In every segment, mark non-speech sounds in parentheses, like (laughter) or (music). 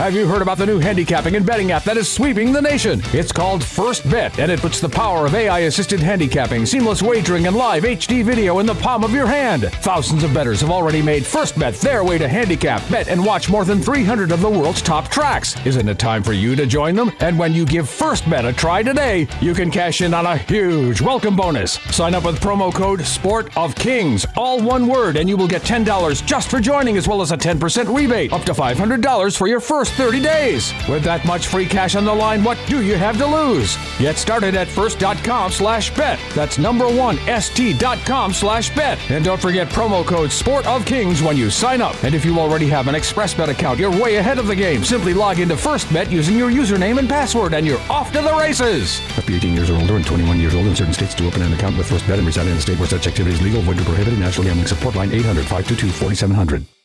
Have you heard about the new handicapping and betting app that is sweeping the nation? It's called First Bet, and it puts the power of AI assisted handicapping, seamless wagering, and live HD video in the palm of your hand. Thousands of bettors have already made First Bet their way to handicap, bet, and watch more than 300 of the world's top tracks. Isn't it time for you to join them? And when you give First Bet a try today, you can cash in on a huge welcome bonus. Sign up with promo code Sport of Kings, all one word, and you will get $10 just for joining, as well as a 10% rebate, up to $500 for your first 30 days. With that much free cash on the line, what do you have to lose? Get started at first.com slash bet. That's number one, st.com slash bet. And don't forget promo code Sport of Kings when you sign up. And if you already have an ExpressBet account, you're way ahead of the game. Simply log into FirstBet using your username and password, and you're off to the races. Up to 18 years or older and 21 years old in certain states to open an account with FirstBet and reside in a state where such activity is legal, void, or prohibited. National Gambling Support Line 800 522 4700.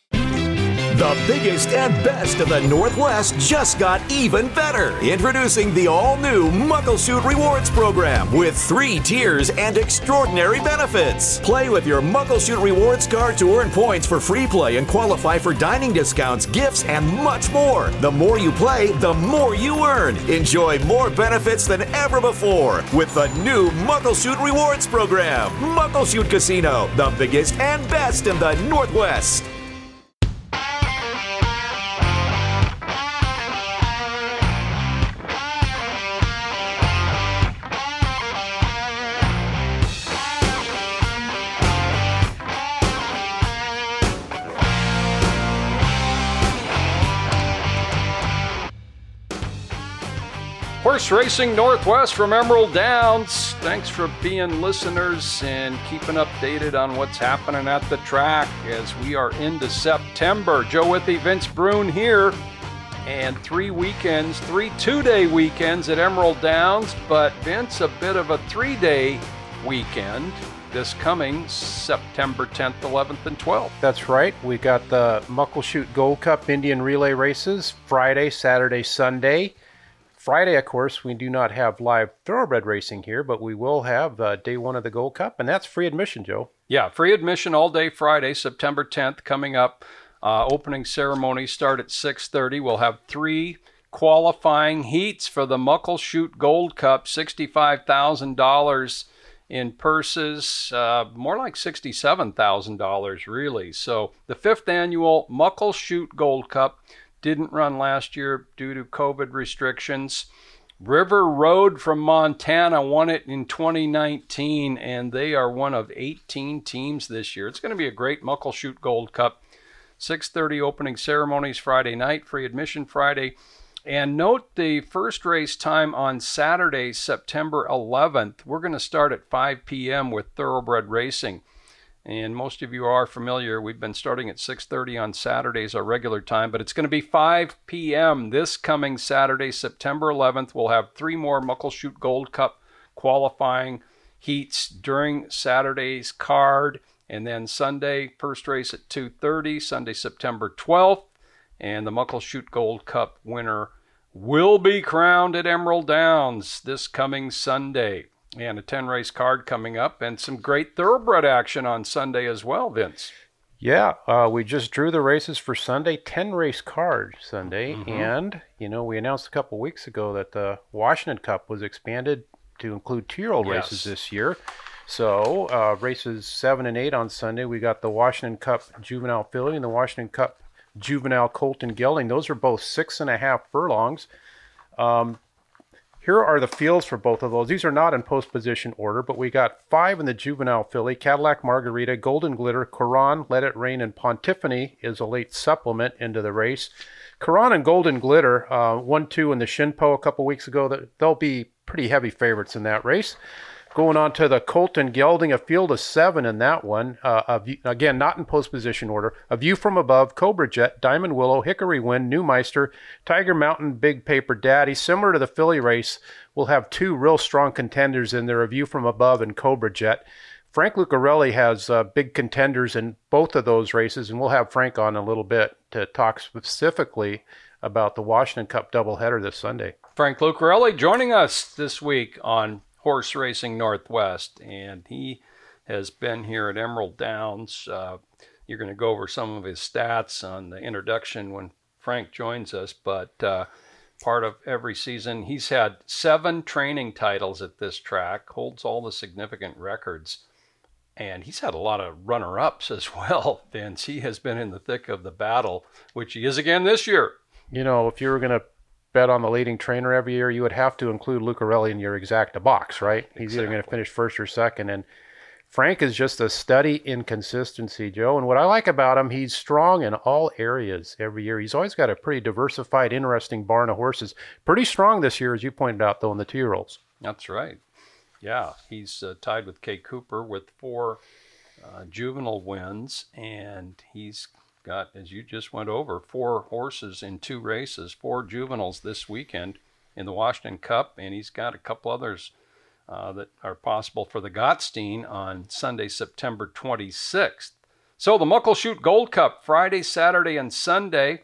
The biggest and best of the Northwest just got even better. Introducing the all new Muckleshoot Rewards program with three tiers and extraordinary benefits. Play with your Muckleshoot Rewards card to earn points for free play and qualify for dining discounts, gifts, and much more. The more you play, the more you earn. Enjoy more benefits than ever before with the new Muckleshoot Rewards program. Muckleshoot Casino, the biggest and best in the Northwest. Horse Racing Northwest from Emerald Downs. Thanks for being listeners and keeping updated on what's happening at the track as we are into September. Joe Withee, Vince Bruun here, and three weekends, three two day weekends at Emerald Downs, but Vince, a bit of a three day weekend this coming September 10th, 11th, and 12th. That's right. We got the Muckleshoot Gold Cup Indian Relay races Friday, Saturday, Sunday. Friday, of course, we do not have live thoroughbred racing here, but we will have uh, day one of the Gold Cup, and that's free admission, Joe. Yeah, free admission all day Friday, September 10th, coming up. Uh, opening ceremony start at 6:30. We'll have three qualifying heats for the Muckleshoot Gold Cup, sixty-five thousand dollars in purses, uh, more like sixty-seven thousand dollars, really. So the fifth annual Muckleshoot Gold Cup didn't run last year due to COVID restrictions. River Road from Montana won it in 2019, and they are one of 18 teams this year. It's going to be a great Muckleshoot Gold Cup. 6:30 opening ceremonies Friday night, free admission Friday. And note the first race time on Saturday, September 11th. We're going to start at 5 p.m. with thoroughbred racing and most of you are familiar. We've been starting at 6:30 on Saturdays, our regular time, but it's going to be 5 p.m. this coming Saturday, September 11th. We'll have three more Muckleshoot Gold Cup qualifying heats during Saturday's card, and then Sunday first race at 2:30, Sunday September 12th, and the Muckleshoot Gold Cup winner will be crowned at Emerald Downs this coming Sunday and a 10 race card coming up and some great thoroughbred action on Sunday as well, Vince. Yeah, uh, we just drew the races for Sunday, 10 race card Sunday. Mm-hmm. And, you know, we announced a couple weeks ago that the Washington Cup was expanded to include two year old yes. races this year. So, uh, races seven and eight on Sunday, we got the Washington Cup Juvenile Filly and the Washington Cup Juvenile Colton Gelding. Those are both six and a half furlongs. Um, here are the fields for both of those. These are not in post position order, but we got five in the juvenile filly Cadillac Margarita, Golden Glitter, Coron, Let It Rain, and Pontiffany is a late supplement into the race. Coron and Golden Glitter, uh, 1 2 in the Shinpoch a couple weeks ago, That they'll be pretty heavy favorites in that race. Going on to the Colton Gelding, a field of seven in that one. Uh, view, again, not in post position order. A View from Above, Cobra Jet, Diamond Willow, Hickory Wind, Newmeister, Tiger Mountain, Big Paper Daddy. Similar to the Filly race, we'll have two real strong contenders in there, A View from Above and Cobra Jet. Frank Lucarelli has uh, big contenders in both of those races, and we'll have Frank on a little bit to talk specifically about the Washington Cup doubleheader this Sunday. Frank Lucarelli joining us this week on Horse Racing Northwest, and he has been here at Emerald Downs. Uh, you're going to go over some of his stats on the introduction when Frank joins us, but uh, part of every season. He's had seven training titles at this track, holds all the significant records, and he's had a lot of runner ups as (laughs) well, Vince. He has been in the thick of the battle, which he is again this year. You know, if you were going to bet on the leading trainer every year, you would have to include Lucarelli in your exacta box, right? He's exactly. either going to finish first or second. And Frank is just a study in consistency, Joe. And what I like about him, he's strong in all areas every year. He's always got a pretty diversified, interesting barn of horses. Pretty strong this year, as you pointed out, though, in the two year olds. That's right. Yeah, he's uh, tied with Kay Cooper with four uh, juvenile wins, and he's got, as you just went over, four horses in two races, four juveniles this weekend in the Washington Cup, and he's got a couple others uh, that are possible for the Gottstein on Sunday, September 26th. So the Muckleshoot Gold Cup, Friday, Saturday, and Sunday.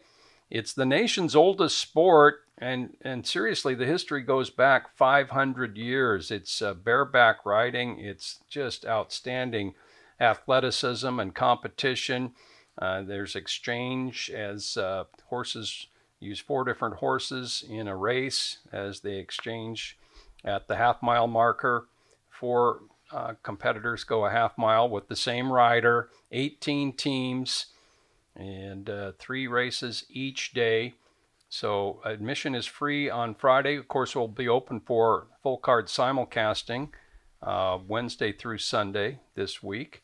It's the nation's oldest sport, and, and seriously, the history goes back 500 years. It's uh, bareback riding, it's just outstanding athleticism and competition. Uh, there's exchange as uh, horses use four different horses in a race as they exchange at the half mile marker. Four uh, competitors go a half mile with the same rider, 18 teams, and uh, three races each day. So admission is free on Friday. Of course, we'll be open for full card simulcasting uh, Wednesday through Sunday this week.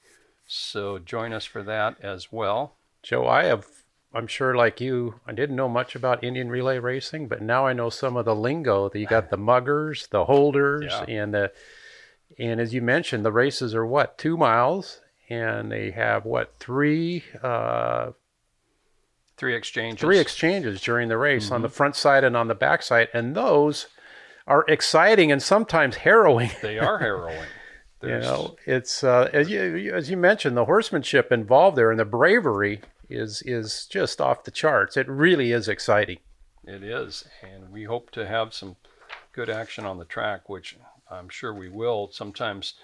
So join us for that as well. Joe, I have I'm sure, like you, I didn't know much about Indian relay racing, but now I know some of the lingo. That you got the muggers, the holders, yeah. and the and as you mentioned, the races are what two miles, and they have what three uh, three exchanges three exchanges during the race mm-hmm. on the front side and on the back side, and those are exciting and sometimes harrowing. They are harrowing. You know, it's uh, as you as you mentioned, the horsemanship involved there and the bravery is is just off the charts. It really is exciting. It is, and we hope to have some good action on the track, which I'm sure we will. Sometimes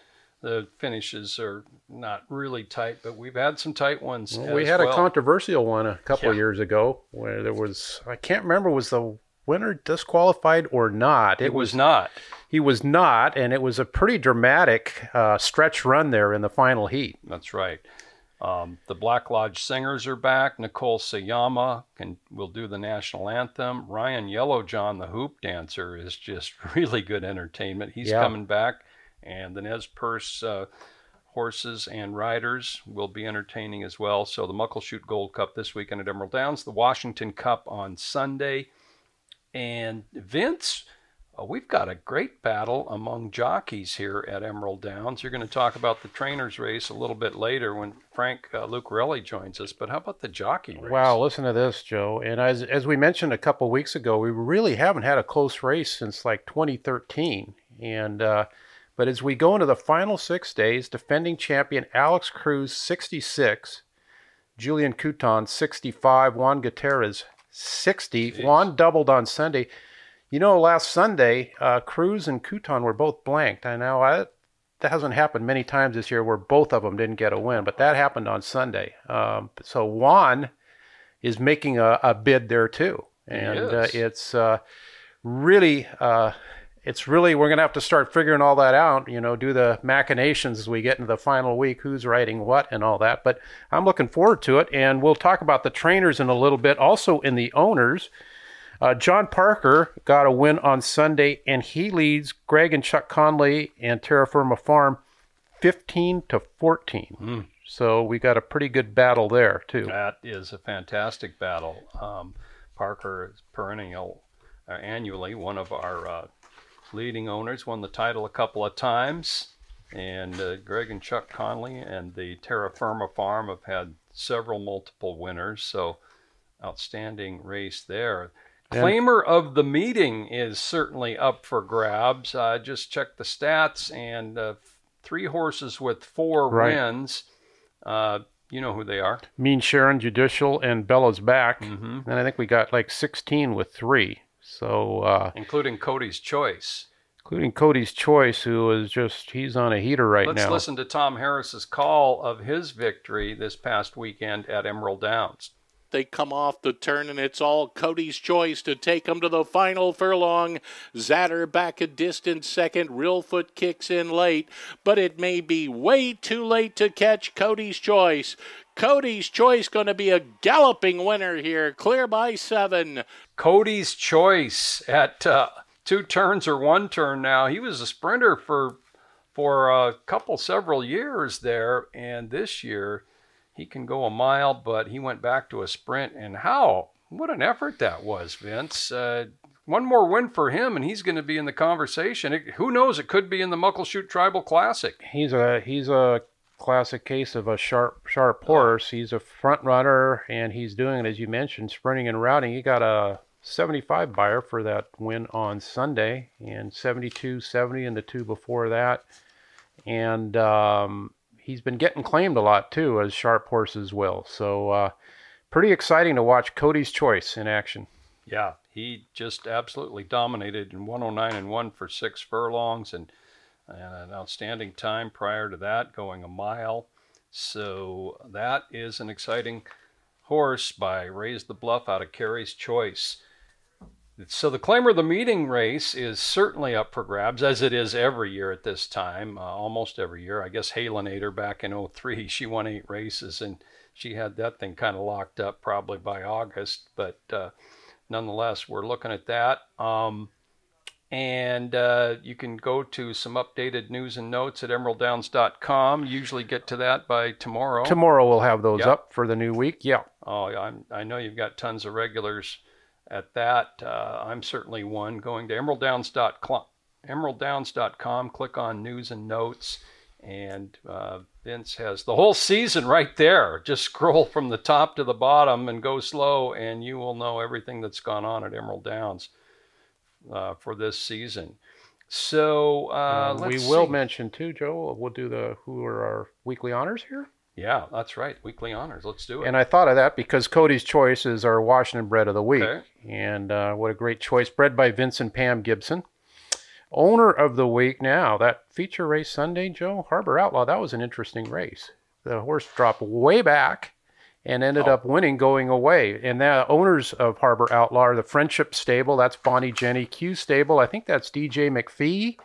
the finishes are not really tight, but we've had some tight ones. Well, we had well. a controversial one a couple yeah. years ago where there was I can't remember was the winner disqualified or not. It, it was, was, not. He was not, and it was a pretty dramatic uh, stretch run there in the final heat. That's right. Um, the Black Lodge Singers are back. Nicole Sayama can will do the national anthem. Ryan Yellowjohn, the hoop dancer, is just (laughs) really good entertainment. He's yeah. coming back, and the Nez Perce uh, horses and riders will be entertaining as well. So the Muckleshoot Gold Cup this weekend at Emerald Downs, the Washington Cup on Sunday, and Vince uh, we've got a great battle among jockeys here at Emerald Downs. You're going to talk about the trainers race a little bit later when Frank uh, Lucarelli joins us. But how about the jockey race? Wow, listen to this, Joe. And as as we mentioned a couple weeks ago, we really haven't had a close race since like 2013. And uh, but as we go into the final six days, defending champion Alex Cruz 66, Julien Couton 65, Juan Gutierrez 60. Jeez. Juan doubled on Sunday. You know, last Sunday, uh, Cruz and Couton were both blanked. I know I, that hasn't happened many times this year where both of them didn't get a win, but that happened on Sunday. Um, so Juan is making a, a, bid there too, and uh, it's uh, really. It's really we're going to have to start figuring all that out you know do the machinations as we get into the final week who's writing what and all that but i'm looking forward to it and we'll talk about the trainers in a little bit also in the owners uh, John Parker got a win on Sunday, and he leads Greg and Chuck Conley and Terra Firma Farm 15 to 14. Mm. So we got a pretty good battle there, too. That is a fantastic battle. Um, Parker is perennial, uh, annually, one of our uh, leading owners, won the title a couple of times. And uh, Greg and Chuck Conley and the Terra Firma Farm have had several multiple winners. So outstanding race there. Claimer of the meeting is certainly up for grabs. Uh, just check the stats and uh, three horses with four right. wins. Uh, you know who they are. Mean Sharon, Judicial, and Bella's back. Mm-hmm. And I think we got like 16 with three. So, uh, including Cody's Choice. Including Cody's Choice, who is just, he's on a heater right Let's now. Let's listen to Tom Harris's call of his victory this past weekend at Emerald Downs. They come off the turn, and it's all Cody's choice to take them to the final furlong. Zatter back a distant second. Real foot kicks in late, but it may be way too late to catch Cody's choice. Cody's Choice going to be a galloping winner here, clear by seven. Cody's Choice at uh, two turns or one turn now. He was a sprinter for for a couple several years there, and this year he can go a mile, but he went back to a sprint. And how? What an effort that was, Vince. Uh, one more win for him, and he's going to be in the conversation. It, who knows? It could be in the Muckleshoot Tribal Classic. He's a he's a classic case of a sharp sharp horse. He's a front runner, and he's doing it as you mentioned, sprinting and routing. He got a 75 Beyer for that win on Sunday, and 72, 70 in the two before that and um, he's been getting claimed a lot too, as sharp horses will. So uh, pretty exciting to watch Cody's Choice in action. Yeah, he just absolutely dominated in 109 and one for six furlongs, and, and an outstanding time prior to that, going a mile. So that is an exciting horse by Raise the Bluff out of Carey's Choice. So the claimer of the meeting race is certainly up for grabs, as it is every year at this time, uh, almost every year. I guess Halen Halinator back in 03, (laughs) she won eight races and she had that thing kind of locked up probably by August. But uh, nonetheless, we're looking at that. Um, and uh, you can go to some updated news and notes at emeralddowns.com. Usually get to that by tomorrow. Tomorrow we'll have those yep. up for the new week. Yeah. Oh, I'm, I know you've got tons of regulars at that. Uh, I'm certainly one. Going to emeralddowns.com, emeralddowns.com, click on news and notes, and uh, Vince has the whole season right there. Just scroll from the top to the bottom and go slow, and you will know everything that's gone on at Emerald Downs uh, for this season. So uh, we will mention too, Joe. We'll do the who are our weekly honors here. Yeah, that's right. Weekly honors. Let's do it. And I thought of that because Cody's Choice is our Washington bred of the Week. Okay. And uh, what a great choice. Bred by Vincent Pam Gibson. Owner of the Week now. That feature race Sunday, Joe, Harbor Outlaw, that was an interesting race. The horse dropped way back and ended oh. up winning going away. And the owners of Harbor Outlaw are the Friendship Stable. That's Bonnie Jenny Q Stable. I think that's DJ McPhee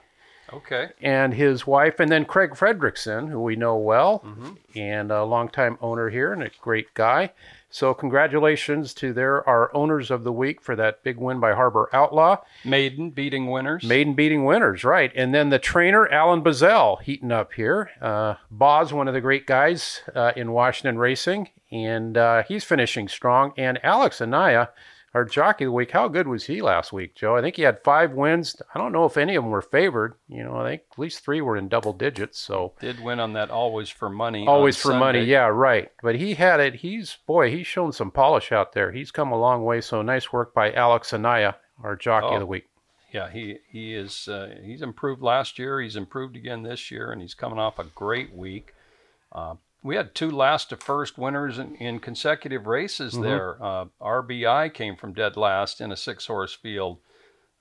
Okay. And his wife, and then Craig Fredrickson, who we know well, mm-hmm. and a longtime owner here and a great guy. So congratulations to their our owners of the week for that big win by Harbor Outlaw. Maiden beating winners. Maiden beating winners, right? And then the trainer Alan Bazell heating up here. Uh, Boz, one of the great guys uh, in Washington racing, and uh, he's finishing strong. And Alex Anaya our jockey of the week. How good was he last week, Joe? I think he had five wins. I don't know if any of them were favored. You know, I think at least three were in double digits. So did win on that always for money. Always for Sunday. money, yeah, right. But he had it. He's boy, he's shown some polish out there. He's come a long way. So nice work by Alex Anaya, our jockey oh. of the week. Yeah, he he is. Uh, he's improved last year. He's improved again this year, and he's coming off a great week. Uh, we had two last to first winners in, in consecutive races mm-hmm. there. Uh, RBI came from dead last in a six horse field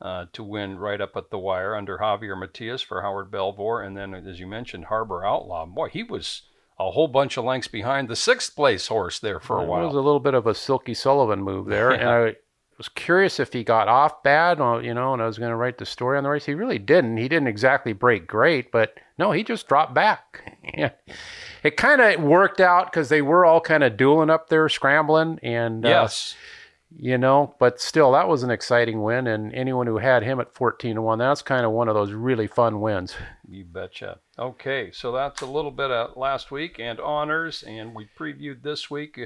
uh, to win right up at the wire under Javier Matias for Howard Belvoir. And then, as you mentioned, Harbor Outlaw. Boy, he was a whole bunch of lengths behind the sixth place horse there for a while. It was a little bit of a Silky Sullivan move there. (laughs) Yeah. And I was curious if he got off bad, uh, you know, and I was going to write the story on the race. He really didn't. He didn't exactly break great, but no, he just dropped back. (laughs) yeah it kind of worked out because they were all kind of dueling up there, scrambling, and uh, yes, you know. But still, that was an exciting win, and anyone who had him at fourteen to one, that's kind of one of those really fun wins. You betcha. Okay, so that's a little bit of last week and honors, and we previewed this week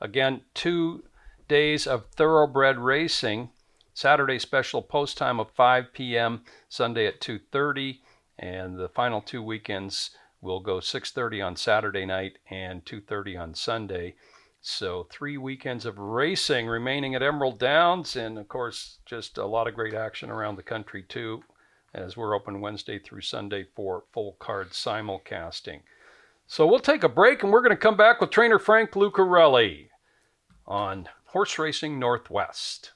again two days of thoroughbred racing. Saturday special post time of 5 p.m. Sunday at 2:30, and the final two weekends We'll go 6:30 on Saturday night and 2:30 on Sunday. So three weekends of racing remaining at Emerald Downs, and of course, just a lot of great action around the country too, as we're open Wednesday through Sunday for full card simulcasting. So we'll take a break, and we're going to come back with trainer Frank Lucarelli on Horse Racing Northwest.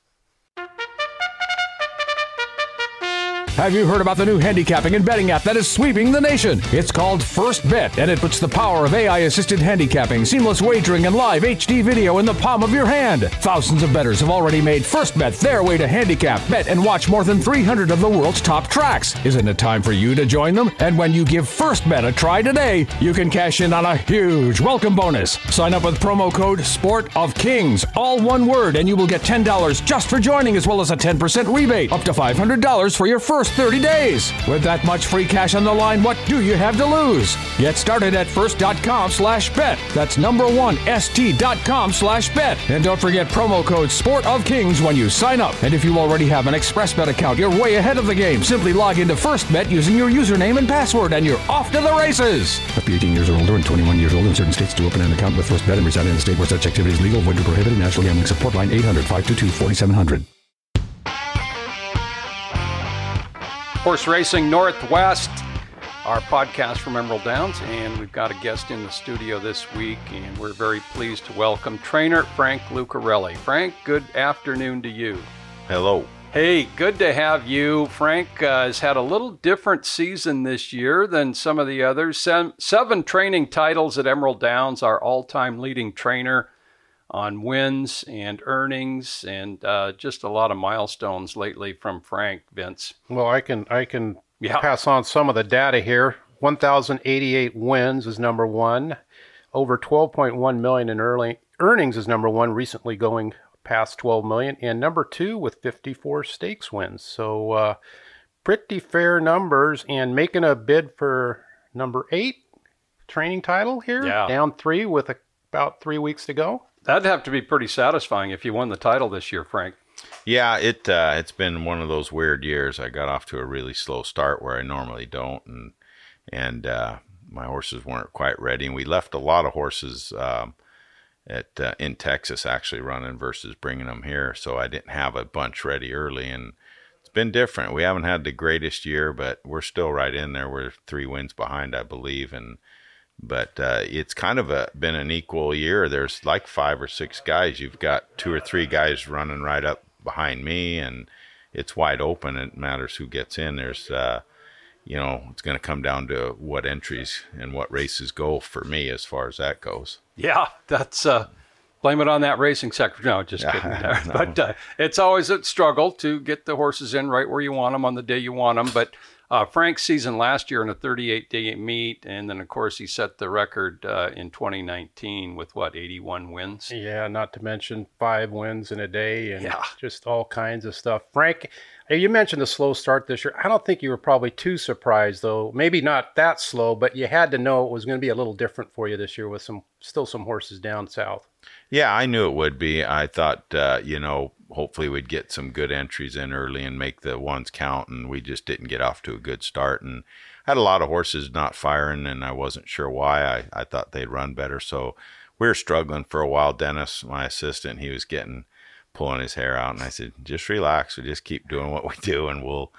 Have you heard about the new handicapping and betting app that is sweeping the nation? It's called First Bet, and it puts the power of AI assisted handicapping, seamless wagering, and live HD video in the palm of your hand. Thousands of bettors have already made First Bet their way to handicap, bet, and watch more than 300 of the world's top tracks. Isn't it time for you to join them? And when you give First Bet a try today, you can cash in on a huge welcome bonus. Sign up with promo code Sport of Kings, all one word, and you will get $10 just for joining, as well as a 10% rebate, up to $500 for your first 30 days. With that much free cash on the line, what do you have to lose? Get started at first.com slash bet. That's number one, st.com slash bet. And don't forget promo code Sport of Kings when you sign up. And if you already have an ExpressBet account, you're way ahead of the game. Simply log into FirstBet using your username and password, and you're off to the races. Up to 18 years or older and 21 years old in certain states to open an account with FirstBet and reside in a state where such activity is legal, void, or prohibited. National Gambling Support Line 800 522 4700. Horse Racing Northwest, our podcast from Emerald Downs, and we've got a guest in the studio this week, and we're very pleased to welcome trainer Frank Lucarelli. Frank, good afternoon to you. Hello. Hey, good to have you. Frank uh, has had a little different season this year than some of the others. Seven, seven training titles at Emerald Downs, our all time leading trainer on wins and earnings, and uh, just a lot of milestones lately from Frank Vince. Well, I can I can Yeah. pass on some of the data here. 1,088 wins is number one. Over 12.1 million in early earnings is number one. Recently going past 12 million, and number two with 54 stakes wins. So uh, pretty fair numbers, and making a bid for number eight training title here. Yeah. Down three with a, about three weeks to go. That'd have to be pretty satisfying if you won the title this year, Frank. Yeah, it uh, it's been one of those weird years. I got off to a really slow start where I normally don't, and and uh, my horses weren't quite ready. And we left a lot of horses um, at uh, in Texas actually running versus bringing them here, so I didn't have a bunch ready early. And it's been different. We haven't had the greatest year, but we're still right in there. We're three wins behind, I believe, and but uh, it's kind of a, been an equal year. There's like five or six guys. You've got two or three guys running right up behind me, and it's wide open. It matters who gets in. There's, uh, you know, it's going to come down to what entries and what races go for me as far as that goes. Yeah, that's uh, blame it on that racing sector. No, just kidding. (laughs) no. But uh, it's always a struggle to get the horses in right where you want them on the day you want them. But uh, Frank's season last year in a 38 day meet, and then of course he set the record uh, in 2019 with what 81 wins. Yeah, not to mention five wins in a day and Yeah. just all kinds of stuff. Frank, uh, you mentioned the slow start this year. I don't think you were probably too surprised, though. Maybe not that slow, but you had to know it was going to be a little different for you this year with some still some horses down south. Yeah, I knew it would be. I thought, uh, you know, hopefully we'd get some good entries in early and make the ones count, and we just didn't get off to a good start. And I had a lot of horses not firing, and I wasn't sure why. I, I thought they'd run better. So we were struggling for a while. Dennis, my assistant, he was getting pulling his hair out, and I said, just relax. We just keep doing what we do, and we'll,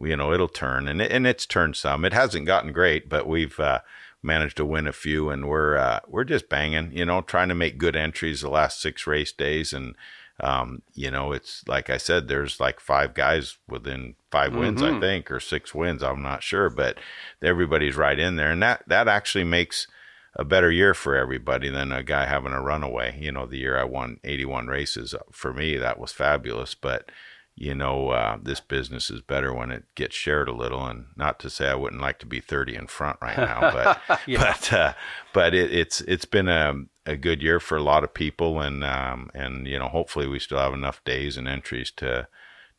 you know, it'll turn. And it, and it's turned some. It hasn't gotten great, but we've uh, managed to win a few, and we're uh, we're just banging. You know, trying to make good entries the last six race days, and um, you know, it's like I said, there's like five guys within 5 wins, I think, or six wins. I'm not sure, but everybody's right in there, and that that actually makes a better year for everybody than a guy having a runaway. You know, the year I won 81 races for me, that was fabulous, but. You know, uh, this business is better when it gets shared a little, and not to say I wouldn't like to be 30 in front right now, but (laughs) (laughs) but uh, but it, it's it's been a a good year for a lot of people, and um, and you know, hopefully we still have enough days and entries to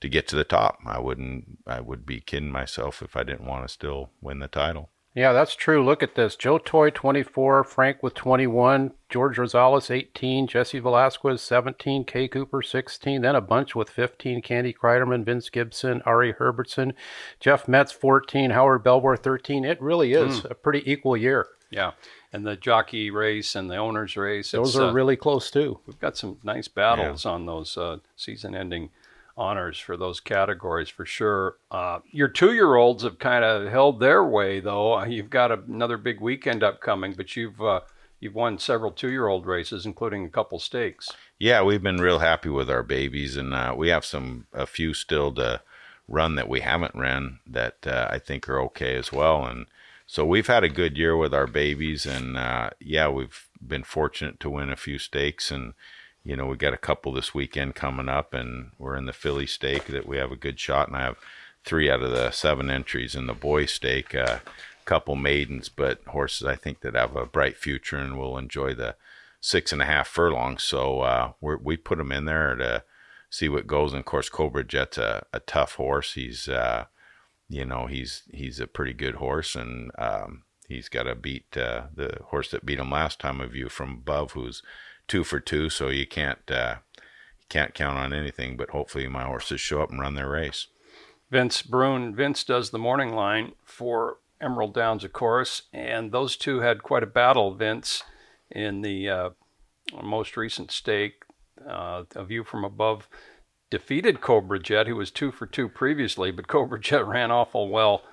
to get to the top. I wouldn't I would be kidding myself if I didn't want to still win the title. Yeah, that's true. Look at this. Joe Toy, 24. Frank with 21. George Rosales, 18. Jesse Velasquez, 17. Kay Cooper, 16. Then a bunch with 15. Candy Kreiderman, Vince Gibson, Ari Herbertson, Jeff Metz, 14. Howard Belvoir, 13. It really is a pretty equal year. Yeah, and the jockey race and the owners race. Those it's, are uh, really close, too. We've got some nice battles on those uh, season-ending honors for those categories for sure. Uh, your two-year-olds have kind of held their way, though. Uh, You've got another big weekend upcoming, but you've uh, you've won several two-year-old races, including a couple stakes. Yeah, we've been real happy with our babies, and uh, we have some a few still to run that we haven't ran that uh, I think are okay as well. And so we've had a good year with our babies, and uh, yeah, we've been fortunate to win a few stakes, and you know we got a couple this weekend coming up, and we're in the filly stake that we have a good shot, and I have three out of the seven entries in the boy stake. Uh, couple maidens, but horses I think that have a bright future and will enjoy the six and a half furlongs. So uh, we put them in there to see what goes. And of course, Cobra Jet's a, a tough horse. He's uh, you know he's he's a pretty good horse, and um, he's got to beat uh, the horse that beat him last time of you from above, who's two for two. So you can't uh, you can't count on anything. But hopefully, my horses show up and run their race. Vince Bruun. Vince does the morning line for Emerald Downs, of course, and those two had quite a battle, Vince, in the uh, most recent stake. Uh, a view from above defeated Cobra Jet, who was two for two previously, but Cobra Jet (laughs) ran awful well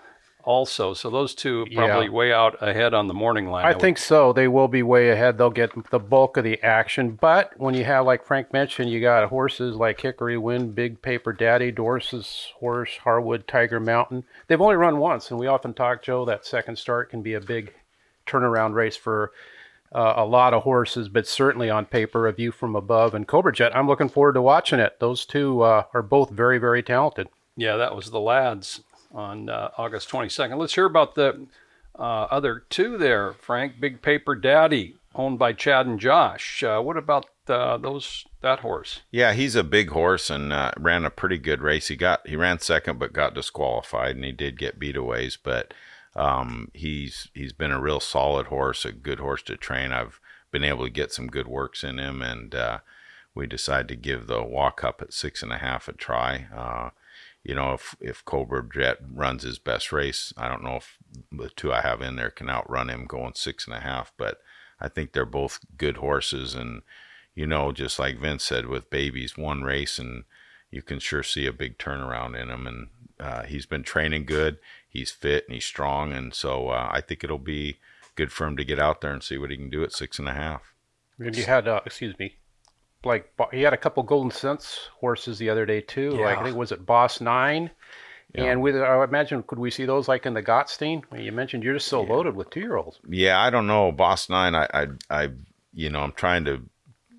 also. So those two probably yeah. way out ahead on the morning line. I, I think so. They will be way ahead. They'll get the bulk of the action. But when you have, like Frank mentioned, you got horses like Hickory Wind, Big Paper Daddy, Doris's horse, Harwood, Tiger Mountain. They've only run once, and we often talk, Joe, that second start can be a big turnaround race for uh, a lot of horses, but certainly on paper, a view from above. And Cobra Jet, I'm looking forward to watching it. Those two uh, are both very, very talented. Yeah, that was the lads on uh, August 22nd. Let's hear about the uh, other two there, Frank. Big Paper Daddy, owned by Chad and Josh. Uh, what about uh, those that horse? Yeah, he's a big horse and uh, ran a pretty good race. He got he ran second, but got disqualified, and he did get beat away. But um, he's he's been a real solid horse, a good horse to train. I've been able to get some good works in him, and uh, we decided to give the walk up at six and a half a try. You know, if if Cobra Jet runs his best race, I don't know if the two I have in there can outrun him going six and a half, but I think they're both good horses, and you know, just like Vince said, with babies, one race and you can sure see a big turnaround in him, and uh, he's been training good, he's fit and he's strong, and so uh, I think it'll be good for him to get out there and see what he can do at six and a half. And you had, uh, excuse me, like he had a couple Golden Sense horses the other day too. Yeah. Like I think was it Boss Nine. Yeah. And with, I imagine, could we see those like in the Gottstein? You mentioned you're just so yeah. loaded with two year olds. Yeah, I don't know. Boss Nine, I, I, I, you know, I'm trying to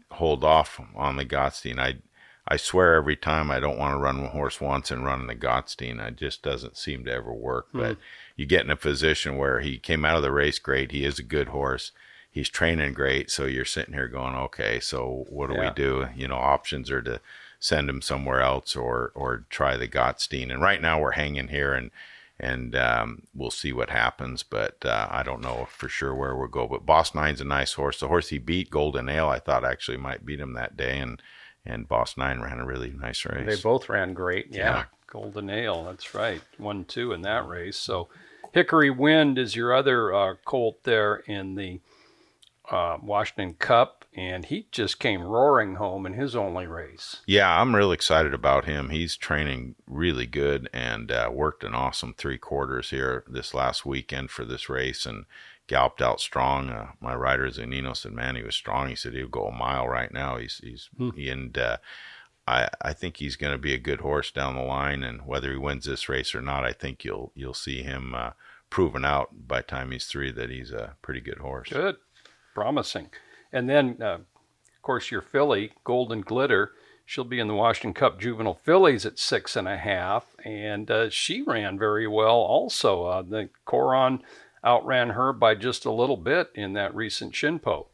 hold off on the Gottstein. I, I swear every time I don't want to run a horse once and run the Gottstein. It just doesn't seem to ever work. Hmm. But you get in a position where he came out of the race great. He is a good horse he's training great. So you're sitting here going, okay, so what do yeah. we do? You know, options are to send him somewhere else or or try the Gottstein. And right now we're hanging here and and um, we'll see what happens. But uh, I don't know for sure where we'll go. But Boss Nine's a nice horse. The horse he beat, Golden Ale, I thought actually might beat him that day, and and Boss Nine ran a really nice race. They both ran great. Yeah, yeah. Golden Ale, that's right, one two in that race. So Hickory Wind is your other uh, colt there in the uh, Washington Cup, and he just came roaring home in his only race. Yeah, I'm real excited about him. He's training really good and uh, worked an awesome three quarters here this last weekend for this race and galloped out strong. Uh, my rider Zanino said, "Man, he was strong." He said he'll go a mile right now. He's he's hmm. and. Uh, I, I think he's going to be a good horse down the line, and whether he wins this race or not, I think you'll you'll see him uh, proven out by time he's three that he's a pretty good horse. Good promising. And then, uh, of course, your filly, Golden Glitter, she'll be in the Washington Cup Juvenile Fillies at six and a half, and uh, she ran very well also. Uh, the Coron outran her by just a little bit in that recent Shinpoch.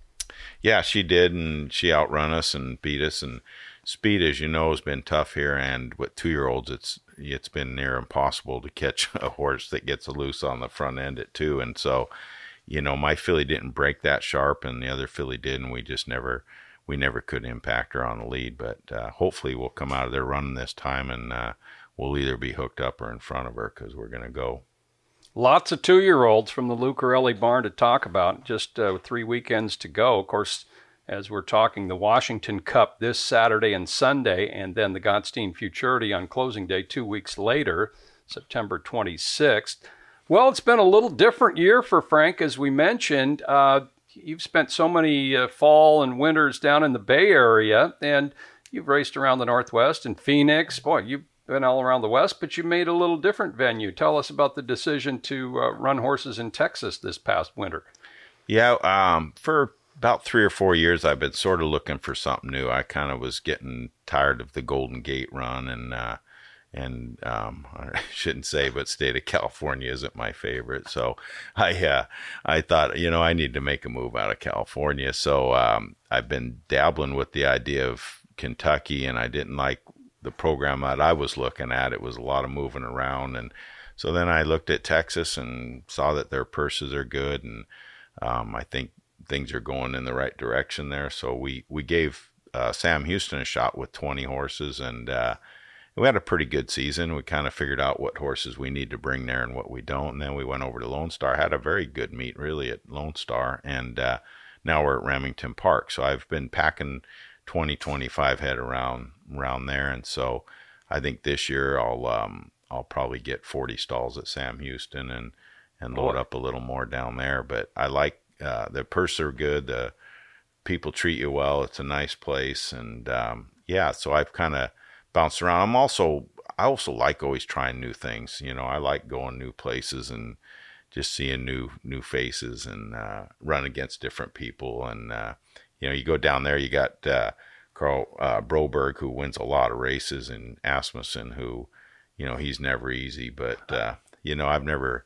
Yeah, she did, and she outrun us and beat us. And speed, as you know, has been tough here. And with two-year-olds, it's it's been near impossible to catch (laughs) a horse that gets loose on the front end at two. And so, you know, my filly didn't break that sharp, and the other filly did, and we just never we never could impact her on the lead. But uh, hopefully, we'll come out of there running this time, and uh, we'll either be hooked up or in front of her because we're going to go. Lots of two-year-olds from the Lucarelli barn to talk about. Just uh, three weekends to go. Of course, as we're talking, the Washington Cup this Saturday and Sunday, and then the Gottstein Futurity on closing day two weeks later, September 26th. Well, it's been a little different year for Frank, as we mentioned. Uh, you've spent so many uh, fall and winters down in the Bay Area, and you've raced around the Northwest and Phoenix. Boy, you been all around the West, but you made a little different venue. Tell us about the decision to uh, run horses in Texas this past winter. Yeah, um, for about three or four years, I've been sort of looking for something new. I kind of was getting tired of the Golden Gate run, and uh, and um, (laughs) I shouldn't say, but state of California isn't my favorite. So I uh, I thought, you know, I need to make a move out of California. So um, I've been dabbling with the idea of Kentucky, and I didn't like the program that I was looking at. It was a lot of moving around, and so then I looked at Texas and saw that their purses are good, and um, I think things are going in the right direction there. So we we gave uh, Sam Houston a shot with 20 horses, and uh, we had a pretty good season. We kind of figured out what horses we need to bring there and what we don't, and then we went over to Lone Star. Had a very good meet really at Lone Star, and uh, now we're at Remington Park. So I've been packing 20, 25 head around around there, and so I think this year I'll um, I'll probably get 40 stalls at Sam Houston and and load up a little more down there. But I like uh, the purse are good. The people treat you well. It's a nice place, and um, yeah. So I've kind of bounced around. I'm also I also like always trying new things. You know, I like going new places and just seeing new new faces and uh, run against different people. And uh, you know, you go down there, you got uh, Karl uh, Broberg who wins a lot of races, and Asmussen who, you know, he's never easy. But uh, you know, I've never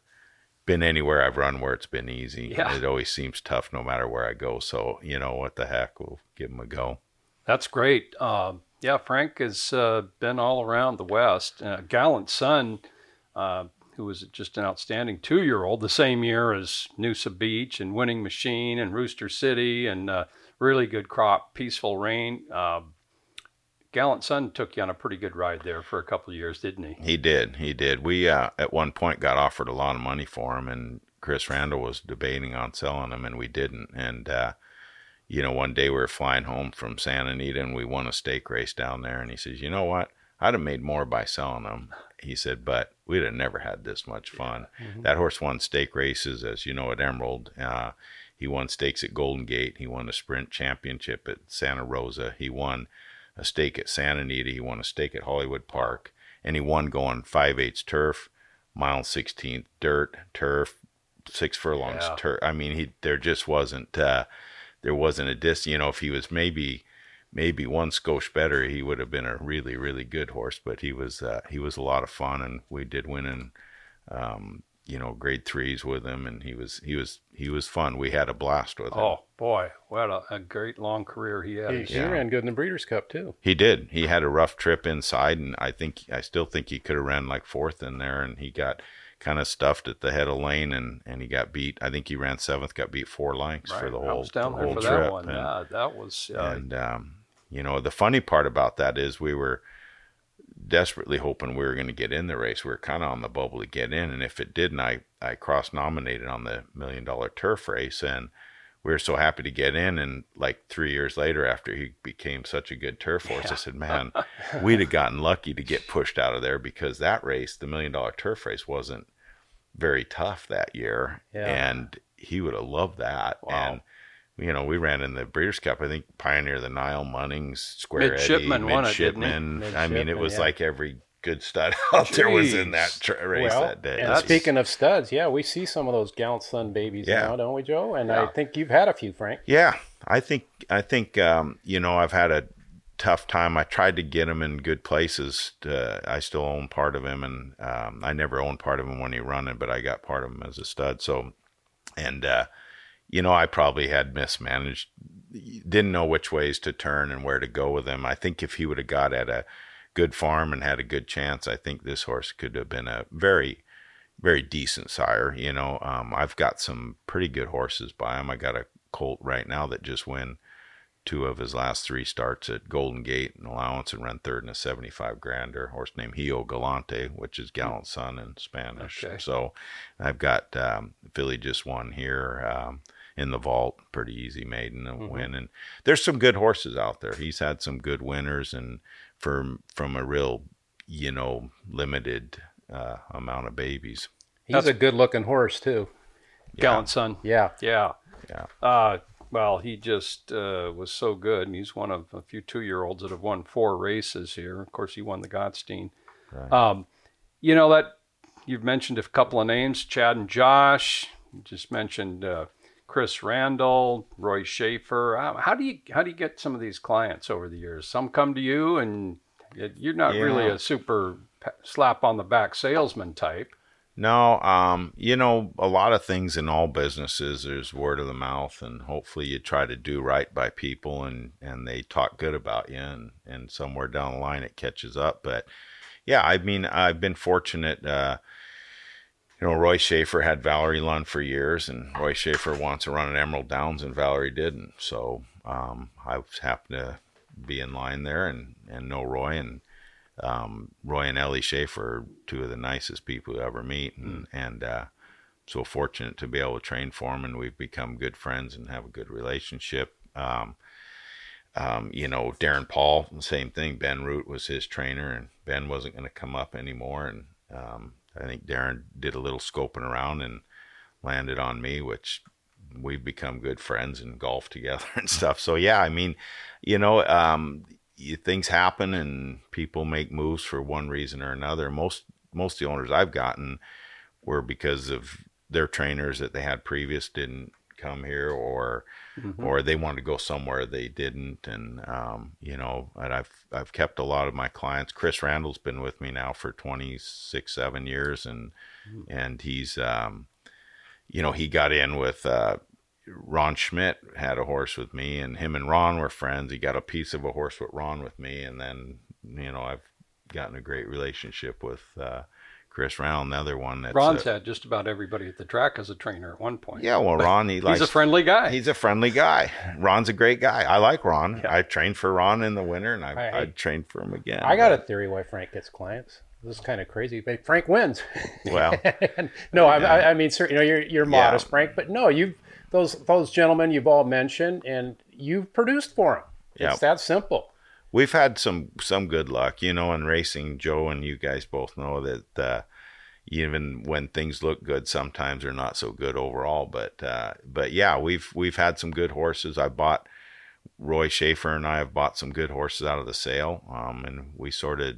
been anywhere I've run where it's been easy. Yeah. It always seems tough no matter where I go. So, you know, what the heck, we'll give him a go. That's great. Um, yeah, Frank has uh, been all around the West. Uh, Gallant Son, uh, who was just an outstanding two year old, the same year as Noosa Beach and Winning Machine and Rooster City and uh, really good crop, Peaceful Rain. Um, Gallant Son took you on a pretty good ride there for a couple of years, didn't he? He did. He did. We uh, at one point got offered a lot of money for him, and Chris Randall was debating on selling him, and we didn't. And uh, you know, one day we were flying home from Santa Anita, and we won a stake race down there. And he says, "You know what? I'd have made more by selling him." He said, "But we'd have never had this much fun." Mm-hmm. That horse won stake races, as you know, at Emerald. Uh, he won stakes at Golden Gate. He won a sprint championship at Santa Rosa. He won a stake at Santa Anita. He won a stake at Hollywood Park, and he won going five eighths turf, mile sixteenth dirt turf, six furlongs Yeah. turf. I mean, he there just wasn't uh, there wasn't a dis. You know, if he was maybe maybe one skosh better, he would have been a really really good horse. But he was uh, he was a lot of fun, and we did win in um, you know grade threes with him, and he was he was he was fun. We had a blast with him. Oh, boy. What a, a great long career he He, had. he ran good in the Breeders' Cup too. He did. He had a rough trip inside, and I think I still think he could have ran like fourth in there, and he got kind of stuffed at the head of lane, and and he got beat. I think he ran seventh, got beat four lengths for the I whole, was down the there whole for trip. that one. and- Yeah, that was. Uh, and um, you know, the funny part about that is we were desperately hoping we were going to get in the race. We were kind of on the bubble to get in, and if it didn't, I I cross nominated on the million dollar turf race, and we were so happy to get in. And like three years later, after he became such a good turf horse, I said, "Man, (laughs) we'd have gotten lucky to get pushed out of there because that race, the million dollar turf race, wasn't very tough that year, Yeah. and he would have loved that." Wow. And you know, we ran in the Breeders' Cup. I think Pioneer, the Nile, Munnings, Square Midshipman Eddie, won it. Midshipman. I mean, it was yeah. like every good stud (laughs) out there was in that tra- race well, that day. and speaking of studs, yeah, we see some of those Gallant Son babies Yeah. now, don't we, Joe? And Yeah. I think you've had a few, Frank. yeah, I think I think um, you know I've had a tough time. I tried to get him in good places. To, I still own part of him, and um, I never owned part of him when he running, but I got part of him as a stud. So, and uh, you know, I probably had mismanaged, didn't know which ways to turn and where to go with him. I think if he would have got at a good farm and had a good chance, I think this horse could have been a very, very decent sire. You know, um, I've got some pretty good horses by him. I got a colt right now that just win two of his last three starts at Golden Gate and Allowance and ran third in a 75 grander. Horse named Hijo Galante, which is Gallant Son in Spanish. Okay. So I've got um, filly just won here um, in the vault, pretty easy maiden a win. And there's some good horses out there. He's had some good winners and from from a real, you know, limited uh, amount of babies. He's That's- a good-looking horse too. Gallant son. Yeah, Yeah. Yeah. Uh, well, he just uh, was so good, and he's one of a few two-year-olds that have won four races here. Of course, he won the Gottstein Right. Um, you know that you've mentioned a couple of names, Chad and Josh. You just mentioned uh, Chris Randall, Roy Schaefer. How, do you how do you get some of these clients over the years? Some come to you, and you're not Yeah. really a super slap on the back salesman type. No, um, you know, a lot of things in all businesses, there's word of the mouth, and hopefully you try to do right by people and, and they talk good about you, and, and somewhere down the line it catches up. But yeah, I mean, I've been fortunate. Uh, you know, Roy Schaefer had Valerie Lund for years, and Roy Schaefer wants to run at Emerald Downs, and Valerie didn't. So um, I happened to be in line there and, and know Roy, and um, Roy and Ellie Schaefer are two of the nicest people you ever meet, and and uh, so fortunate to be able to train for them, and we've become good friends and have a good relationship. Um, um, you know, Darren Paul, same thing. Ben Root was his trainer, and Ben wasn't going to come up anymore, and um, I think Darren did a little scoping around and landed on me, which we've become good friends and golf together (laughs) and stuff. So yeah, I mean, you know, um, you, things happen and people make moves for one reason or another. Most most the owners I've gotten were because of their trainers that they had previous didn't come here or or they wanted to go somewhere they didn't and um, you know and I've I've kept a lot of my clients. Chris Randall's been with me now for 26 7 years and and he's um, you know he got in with uh, Ron Schmidt had a horse with me, and him and Ron were friends. He got a piece of a horse with Ron with me, and then you know I've gotten a great relationship with uh, Chris Randall, another one that's Ron's uh, had just about everybody at the track as a trainer at one point. yeah. Well, Ron, he likes he's a friendly guy. He's a friendly guy. Ron's a great guy. I like Ron. I trained for Ron in the winter, and I I- I, trained for him again. I got a theory why Frank gets clients. This is kind of crazy, but Frank wins. (laughs) Well, (laughs) no, I, I, I mean, sir, you know, you're you're Yeah. modest, Frank, but no, you those those gentlemen you've all mentioned, and you've produced for them. Yeah. It's that simple. We've had some some good luck, you know, in racing. Joe and you guys both know that uh, even when things look good, sometimes they're not so good overall. But uh, but yeah, we've we've had some good horses. I bought Roy Schaefer and I have bought some good horses out of the sale, um, and we sort of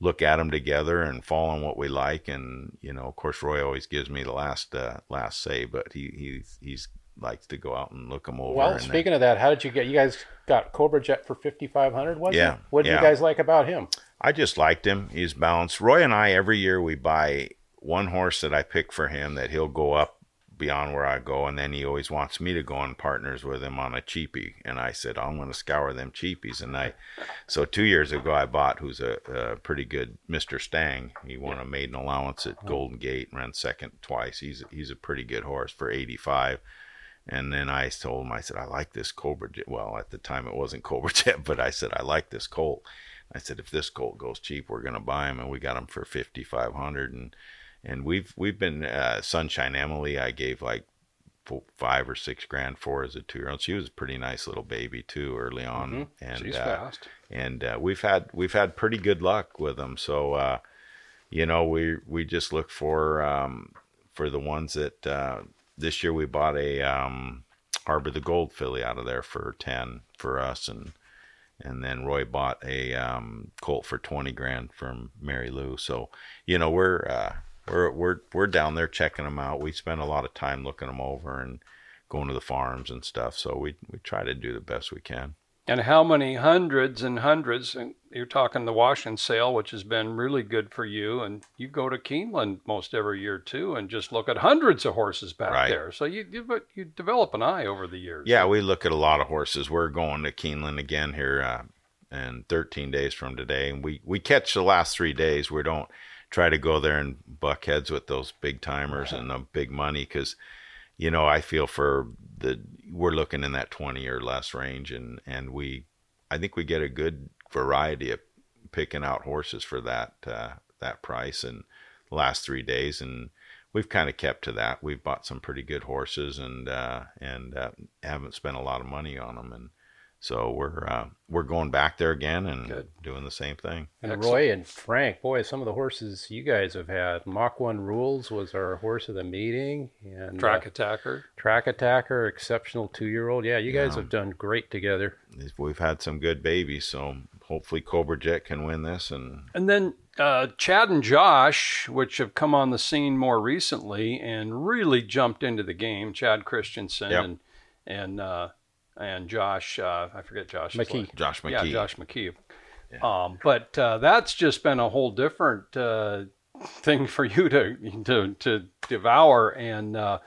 look at them together and fall on what we like. And you know, of course, Roy always gives me the last uh, last say, but he he's he's likes to go out and look them over. Well, speaking of that, how did you get? You guys got Cobra Jet for fifty five hundred, wasn't Yeah, it? What did yeah. you guys like about him? I just liked him. He's balanced. Roy and I every year we buy one horse that I pick for him that he'll go up beyond where I go, and then he always wants me to go on partners with him on a cheapie. And I said I'm going to scour them cheapies. And I, so two years ago I bought who's a, a pretty good Mister Stang. He won a maiden allowance at uh-huh. Golden Gate, ran second twice. He's he's a pretty good horse for 85. And then I told him, I said, I like this Cobra Jet. Well, at the time it wasn't Cobra (laughs) Jet, but I said, I like this colt. I said, if this colt goes cheap, we're going to buy him. And we got him for 5500 And and we've we've been, uh, Sunshine Emily, I gave like fo- five or six grand for as a two year old. She was a pretty nice little baby too early on. And She's uh, fast. and uh, we've had we've had pretty good luck with them. So uh, you know, we we just look for um, for the ones that uh, this year we bought a um, Harbor the Gold filly out of there for ten for us, and and then Roy bought a um, colt for twenty grand from Mary Lou. So you know, we're uh, we're we're we're down there checking them out. We spend a lot of time looking them over and going to the farms and stuff. So we we try to do the best we can. And how many hundreds and hundreds, and you're talking the Washington sale, which has been really good for you, and you go to Keeneland most every year too, and just look at hundreds of horses back Right. there. So you, you but you develop an eye over the years. Yeah, we look at a lot of horses. We're going to Keeneland again here uh, in 13 days from today, and we we catch the last three days. We don't try to go there and buck heads with those big timers and the big money because you know I feel for the we're looking in that 20 or less range, and and we I think we get a good variety of picking out horses for that uh, that price and the last three days and we've kind of kept to that. We've bought some pretty good horses and uh, and uh, haven't spent a lot of money on them, and so we're uh, we're going back there again and Good. doing the same thing. And Excellent. Roy and Frank, boy, some of the horses you guys have had. Mach One Rules was our horse of the meeting, and Track uh, attacker. Track Attacker, exceptional two year old. Yeah, you guys Yeah. have done great together. We've had some good babies, so hopefully Cobra Jet can win this. And And then uh, Chad and Josh, which have come on the scene more recently and really jumped into the game. Chad Christensen Yep. and and uh, and Josh, uh, I forget Josh McKee. Josh Yeah, Josh McKee. Um, but uh, that's just been a whole different uh, thing for you to to to devour and uh,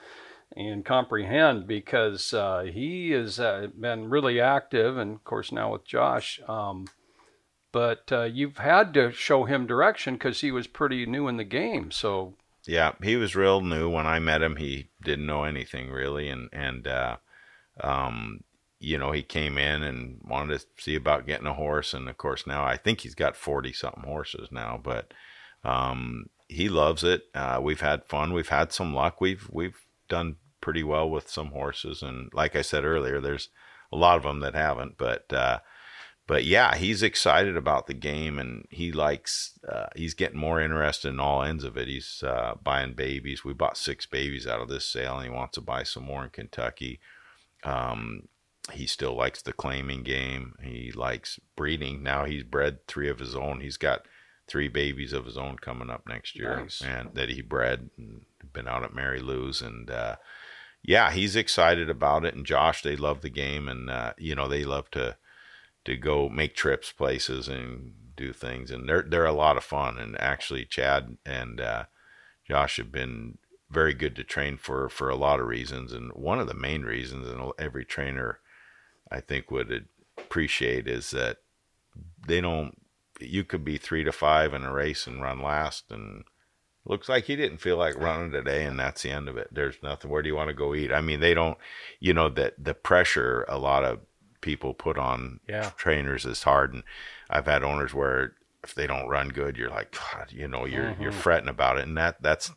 and comprehend because uh, he has uh, been really active, and of course now with Josh. Um, but uh, you've had to show him direction because he was pretty new in the game. So Yeah, he was real new when I met him. He didn't know anything really, and and uh, um, you know he came in and wanted to see about getting a horse, and of course now I think he's got forty something horses now, but um, he loves it. Uh, we've had fun. We've had some luck. We've we've done pretty well with some horses, and like I said earlier, there's a lot of them that haven't, but. But yeah, he's excited about the game, and he likes. Uh, he's getting more interested in all ends of it. He's uh, buying babies. We bought six babies out of this sale, and he wants to buy some more in Kentucky. Um, he still likes the claiming game. He likes breeding. Now he's bred three of his own. He's got three babies of his own coming up next year, Nice. and that he bred. And been out at Mary Lou's, and uh, yeah, he's excited about it. And Josh, they love the game, and uh, you know they love to to go make trips places and do things and they're they're a lot of fun and actually Chad and uh, Josh have been very good to train for for a lot of reasons and one of the main reasons and every trainer I think would appreciate is that they don't you could be 3 to 5 in a race and run last and looks like he didn't feel like running today and that's the end of it. There's nothing where do you want to go eat? I mean they don't you know that the pressure a lot of people put on Yeah. trainers is hard and i've had owners where if they don't run good you're like God, you know you're you're fretting about it and that that's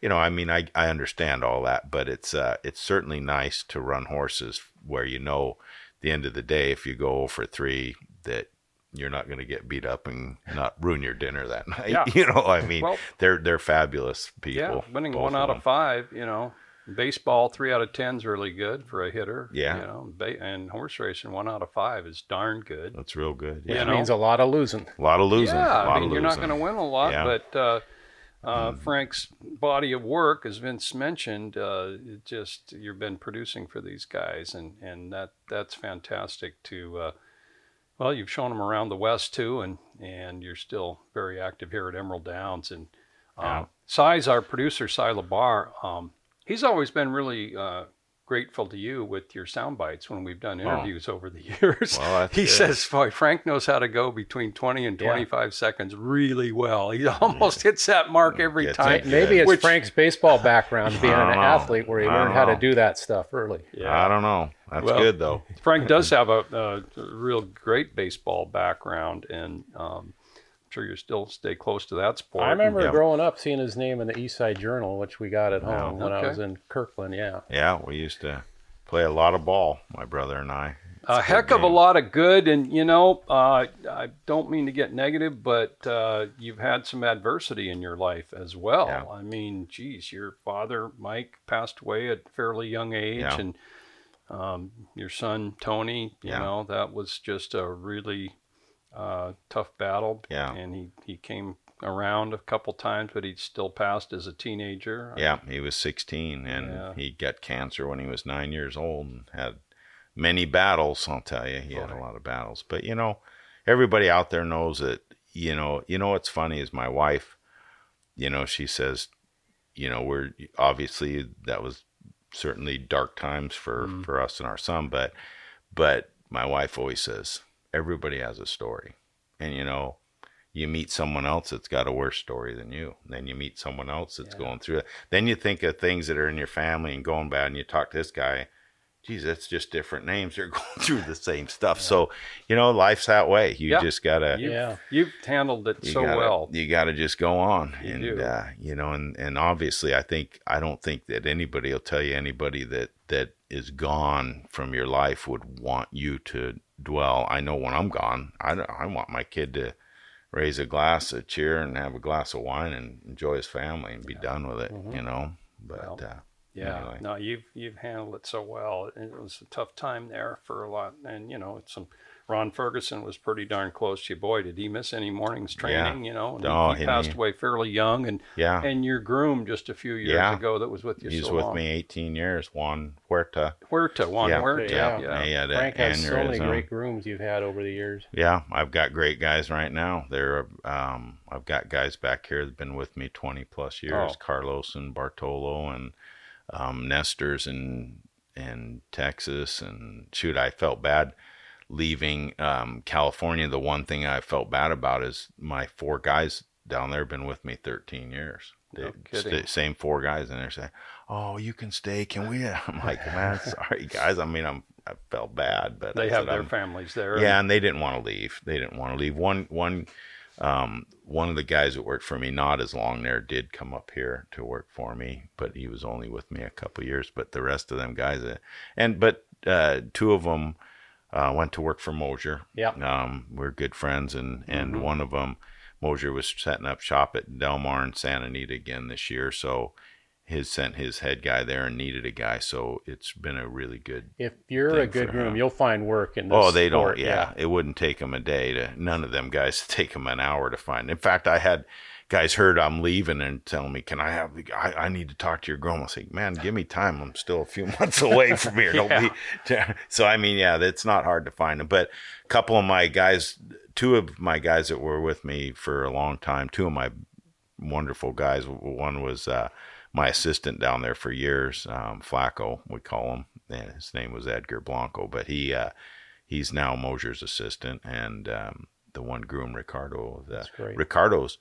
you know i mean i i understand all that but it's uh it's certainly nice to run horses where you know the end of the day if you go for 3 that you're not going to get beat up and not ruin your dinner that (laughs) night. Yeah. You know, I mean, Well- they're they're fabulous people. yeah, winning one out of five, you know. Baseball, three out of ten is really good for a hitter. Yeah. you know, ba- and horse racing, one out of five is darn good. That's real good. You Yeah, Which means a lot of losing. a lot of losing. Yeah, a lot I mean, of you're not going to win a lot, Yeah. but uh, uh, Frank's body of work, as Vince mentioned, uh, it just you've been producing for these guys, and and that that's fantastic. To uh, well, you've shown them around the West too, and and you're still very active here at Emerald Downs. And Yeah. um, Si's our producer, Cy Labar. Um, he's always been really. Uh, Grateful to you with your sound bites when we've done interviews over the (laughs) years. Oh. Well, he good. says, "Boy, Frank knows how to go between 20 and Yeah. 25 seconds really well. He almost hits that mark every Gets time. it. Maybe it's Which- Frank's baseball background (laughs) being an know. athlete where he I learned how to do that stuff early. Yeah. I don't know. That's Well, good though. Frank does (laughs) have a, a real great baseball background, and um, I'm sure you still stay close to that sport. I remember Yeah. growing up seeing his name in the East Side Journal, which we got at home when I was in Kirkland. Yeah. Yeah, we used to play a lot of ball, my brother and I. a heck of a lot of good, and you know, uh, I don't mean to get negative, but uh, you've had some adversity in your life as well. Yeah. I mean, geez, your father Mike passed away at a fairly young age, Yeah. and um, your son Tony, you Yeah. know, that was just a really uh, tough battle. Yeah. and he he came around a couple times, but he still passed as a teenager. Yeah, he was 16 and Yeah. he got cancer when he was nine years old and had many battles. I'll tell you, he had a lot of battles. But you know, everybody out there knows that. You know, you know what's funny is my wife. You know, she says, you know, we're obviously that was certainly dark times for for us and our son, but but my wife always says everybody has a story, and you know you meet someone else that's got a worse story than you. Then you meet someone else that's going through it. Then you think of things that are in your family and going bad, and you talk to this guy. Geez, that's just different names. They're (laughs) going through the same stuff. So, you know, life's that way. You Yeah. just gotta, You've, Yeah. you've handled it you so gotta, well. You gotta just go on, You and do. Uh, you know, and and obviously, I think I don't think that anybody will tell you anybody that that is gone from your life would want you to dwell. I know when I'm gone, I I want my kid to raise a glass, a cheer, and have a glass of wine and enjoy his family and be done with it. You know, but Mm-hmm. Well, uh, Yeah, Anyway. no, you've you've handled it so well. It was a tough time there for a lot, and you know, it's some Ron Ferguson was pretty darn close to you. Boy, did he miss any morning's training? You know, and Oh, he, and passed he- away fairly young, and Yeah. and your groom just a few years Yeah. ago that was with you. He's so with long. me 18 years. Juan Huerta. Huerta, Juan Yeah, Huerta, yeah, yeah. He had Frank has so many great grooms you've had over the years. Yeah, I've got great guys right now. They're um, I've got guys back here that've been with me 20 plus years. Oh. Carlos and Bartolo and um, Nestor's in in Texas. And shoot, I felt bad leaving um, California. The one thing I felt bad about is my four guys down there have been with me 13 years. They, No sta- same four guys, and they're saying, "Oh, you can stay. Can we?" (laughs) I'm like, "Man, (laughs) sorry, guys. I mean, I'm I felt bad, but They have their I'm- families there. yeah, and they didn't want to leave. They didn't want to leave. One one um, one of the guys that worked for me, not as long there, did come up here to work for me, but he was only with me a couple years. But the rest of them guys, uh, and but uh, two of them uh, went to work for Mosier. Yeah. um, we're good friends, and and Mm-hmm. one of them, Mosier was setting up shop at Del Mar and Santa Anita again this year, so. His sent his head guy there and needed a guy, so it's been a really good If you're a good for groom, him. you'll find work in this Oh, they sport, don't. Yeah. it wouldn't take them a day to. None of them guys (laughs) take them an hour to find. In fact, I had guys heard I'm leaving and telling me, "Can I have? the I, I need to talk to your girl." I say, "Man, give me time. I'm still a few (laughs) months away from here. Don't be." (laughs) So I mean, yeah, it's not hard to find them. But a couple of my guys, two of my guys that were with me for a long time, two of my wonderful guys. One was uh, my assistant down there for years, um, Flacco, we call him. And his name was Edgar Blanco, but he uh, he's now Mosier's assistant, and um, the one groom Ricardo. The, That's great. Ricardo's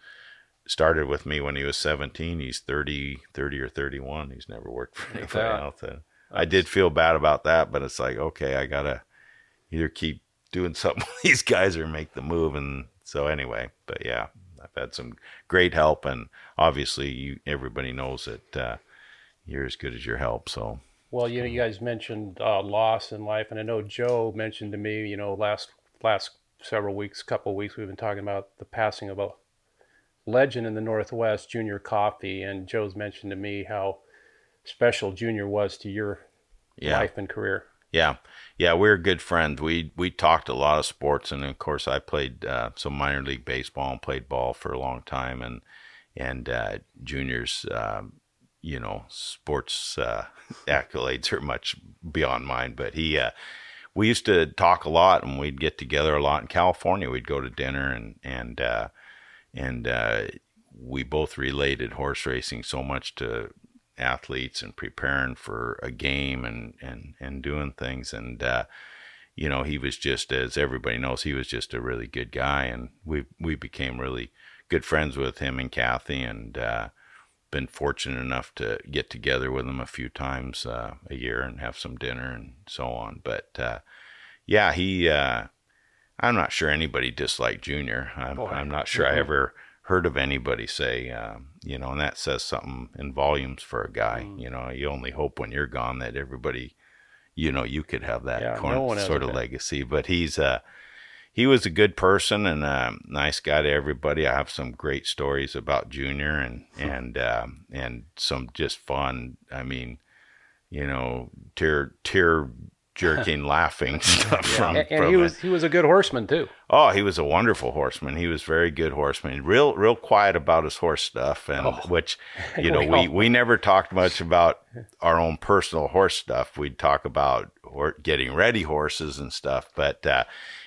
started with me when he was 17. He's 30, 30 or 31. He's never worked for anybody that. else. And I did feel bad about that, but it's like, okay, I gotta either keep doing (laughs) something with these guys or make the move. And so anyway, but yeah, I've had some great help, and obviously, you everybody knows that uh, you're as good as your help. So Well, you know, you guys mentioned uh, loss in life, and I know Joe mentioned to me, you know, last last several weeks, couple of weeks, we've been talking about the passing of a legend in the Northwest, Junior Coffee, and Joe's mentioned to me how special Junior was to your yeah, life and career. Yeah, yeah, we're good friends. We we talked a lot of sports, and of course, I played uh, some minor league baseball and played ball for a long time, and and uh, juniors, um, you know, sports uh, (laughs) accolades are much beyond mine. But he, uh, we used to talk a lot, and we'd get together a lot in California. We'd go to dinner, and and uh, and uh, we both related horse racing so much to athletes and preparing for a game and and and doing things. And uh you know he was just as everybody knows he was just a really good guy. And we we became really good friends with him and Kathy and uh been fortunate enough to get together with him a few times uh, a year and have some dinner and so on. But uh yeah he uh I'm not sure anybody disliked Junior. I'm, Boy. I'm not sure I ever heard of anybody say, um, you know, and that says something in volumes for a guy. You know, you only hope when you're gone that everybody, you know, you could have that Yeah, corn- no sort of legacy. But he's uh, he was a good person and a nice guy to everybody. I have some great stories about Junior and (laughs) and um, and some just fun. I mean, you know, tear tear jerking (laughs) laughing stuff from, And, and from he it. was he was a good horseman too. Oh, he was a wonderful horseman. He was very good horseman. Real, real quiet about his horse stuff, and which, (laughs) you know, We we we never talked much about our own personal horse stuff. We'd talk about or getting ready horses and stuff, but uh,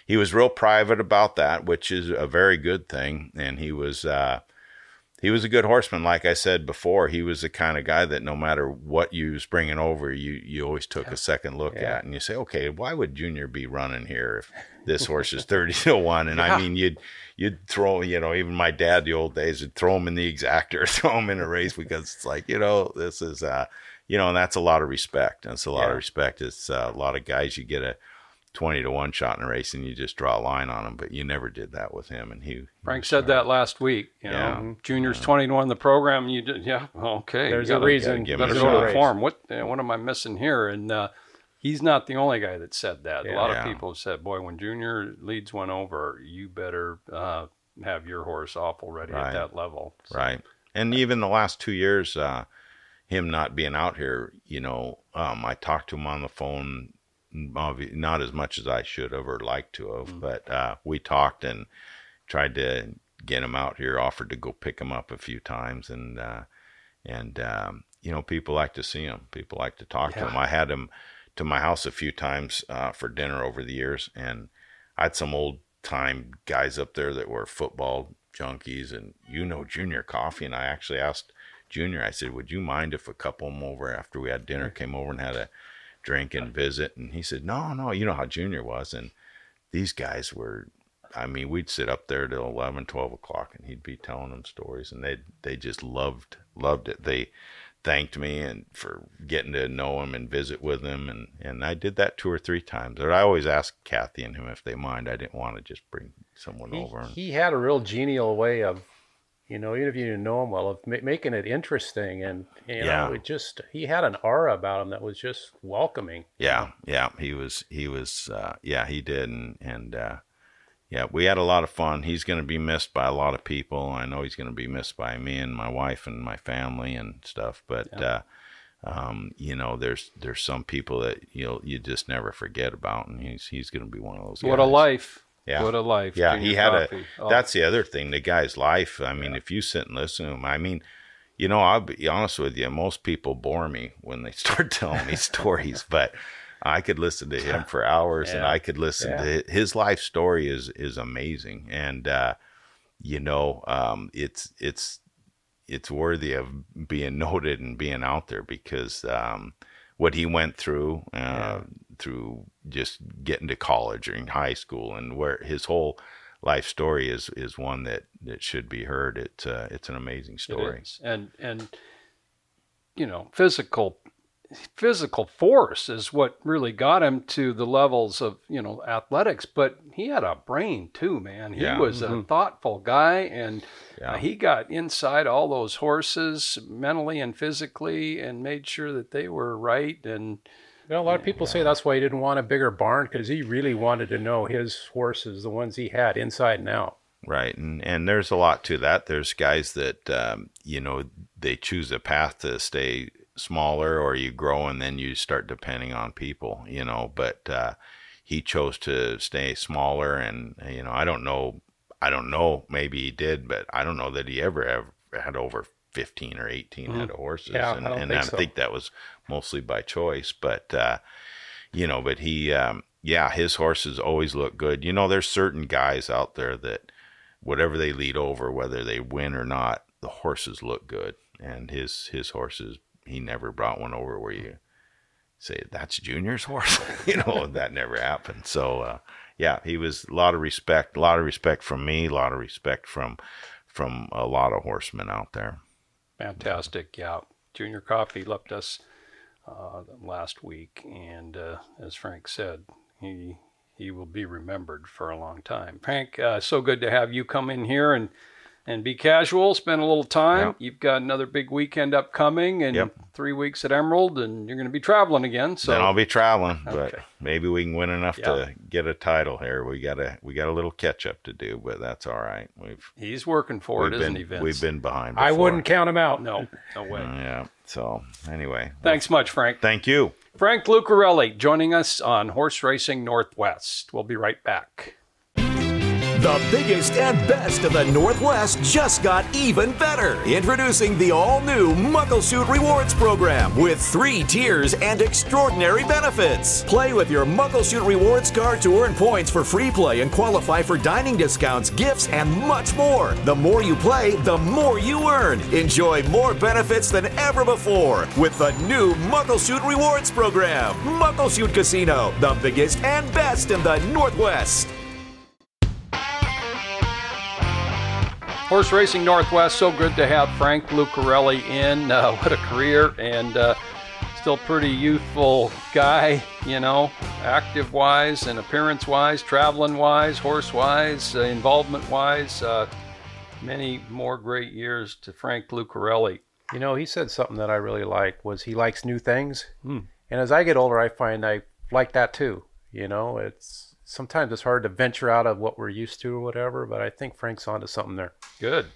he was real private about that, which is a very good thing. And he was uh, he was a good horseman. Like I said before, he was the kind of guy that no matter what you was bringing over, you you always took a second look at, and you say, okay, why would Junior be running here if this (laughs) horse is thirty to one? And I mean, you'd you'd throw, you know, even my dad the old days would throw him in the exacta, (laughs) throw him in a race because it's like, you know, this is, uh, you know, and that's a lot of respect. That's a lot Yeah. of respect. It's uh, a lot of guys you get a. 20 to 1 shot in a race and you just draw a line on them but you never did that with him and he, he Frank was said that last week. You know, Yeah. junior's twenty to one the program. And you did, yeah, okay. There's you a gotta- reason. give Gotta a go to the form. What what am I missing here? And uh, he's not the only guy that said that. a lot Yeah. of people have said, "Boy, when Junior leads one over, you better uh, have your horse off already Right. at that level." So, Right. And even the last two years, uh, him not being out here, you know, um, I talked to him on the phone not as much as I should have or liked to have. Mm-hmm. But uh, we talked and tried to get him out here. Offered to go pick him up a few times, and uh, and um, you know, people like to see him. People like to talk yeah. to him. I had him to my house a few times uh, for dinner over the years, and I had some old time guys up there that were football junkies, and you know, Junior Coffee, And I actually asked Junior, I said, "Would you mind if a couple of them over after we had dinner came over and had a drink and visit?" And he said, "No, no, you know how Junior was." And these guys were I mean, we'd sit up there till 11, 12 o'clock, and he'd be telling them stories, and they they just loved loved it. They thanked me and for getting to know him and visit with him, and and I did that two or three times. But I always asked Kathy and him if they mind. I didn't want to just bring someone he, over. And, he had a real genial way of, you know, even if you didn't know him well, of ma- making it interesting, and you yeah, know, it just he had an aura about him that was just welcoming. Yeah, yeah, he was he was uh, yeah he did, and and. Uh, yeah, we had a lot of fun. He's going to be missed by a lot of people. I know he's going to be missed by me and my wife and my family and stuff. But yeah. uh, um, you know, there's there's some people that you'll you just never forget about, and he's he's going to be one of those. What guys. a life! Yeah, what a life! Yeah, he had coffee. a. Oh. That's the other thing. The guy's life. I mean, yeah. if you sit and listen to him, I mean, you know, I'll be honest with you. Most people bore me when they (laughs) start telling me stories, (laughs) but I could listen to him for hours, yeah. and I could listen yeah. to his life story is is amazing, and uh, you know, um, it's it's it's worthy of being (laughs) noted and being out there because um, what he went through uh. Through just getting to college or in high school, and where his whole life story is is one that that should be heard. It's uh, it's an amazing story, and and you know, physical physical force is what really got him to the levels of you know athletics but he had a brain too man he yeah. was mm-hmm. a thoughtful guy and yeah. uh, he got inside all those horses mentally and physically and made sure that they were right and you know, a lot of people say that's why he didn't want a bigger barn because he really wanted to know his horses, the ones he had, inside and out. Right, and and there's a lot to that. There's guys that um, you know they choose a path to stay smaller or you grow and then you start depending on people, you know, but uh, he chose to stay smaller and you know, I don't know I don't know, maybe he did, but I don't know that he ever have, had over 15 or 18 mm. head of horses yeah, and, I, and I so. think that was mostly by choice, but uh, you know, but he um, yeah, his horses always look good. You know, there's certain guys out there that whatever they lead over, whether they win or not, the horses look good, and his his horses he never brought one over where you say that's Junior's horse. (laughs) you know that never happened. So uh, yeah, he was a lot of respect, a lot of respect from me, a lot of respect from from a lot of horsemen out there. Fantastic, yeah. Junior Coffee left us uh, last week, and uh, as Frank said, he he will be remembered for a long time. Frank, uh, so good to have you come in here and and be casual, spend a little time. Yep. You've got another big weekend upcoming and yep. three weeks at Emerald, and you're going to be traveling again. So then I'll be traveling, okay. but maybe we can win enough yep. to get a title here. We got a we got a little catch up to do, but that's all right. We've he's working for it, been, isn't he, Vince? We've been behind. Before. I wouldn't count him out. No, no way. Uh, yeah. So anyway, thanks much, Frank. Thank you, Frank Lucarelli, joining us on Horse Racing Northwest. We'll be right back. The biggest and best of the Northwest just got even better. Introducing the all new Muckleshoot Rewards program with three tiers and extraordinary benefits. Play with your Muckleshoot Rewards card to earn points for free play and qualify for dining discounts, gifts, and much more. The more you play, the more you earn. Enjoy more benefits than ever before with the new Muckleshoot Rewards program. Muckleshoot Casino, the biggest and best in the Northwest. Horse Racing Northwest, so good to have Frank Lucarelli in. Uh, (laughs) what a career, and uh, still pretty youthful guy, you know, active wise and appearance wise, traveling wise, horse wise, uh, involvement wise. Uh, many more great years to Frank Lucarelli. You know, he said something that I really like was he likes new things, hmm. and as I get older, I find I like that too. You know, it's sometimes it's hard to venture out of what we're used to or whatever, but I think Frank's onto something there. Good.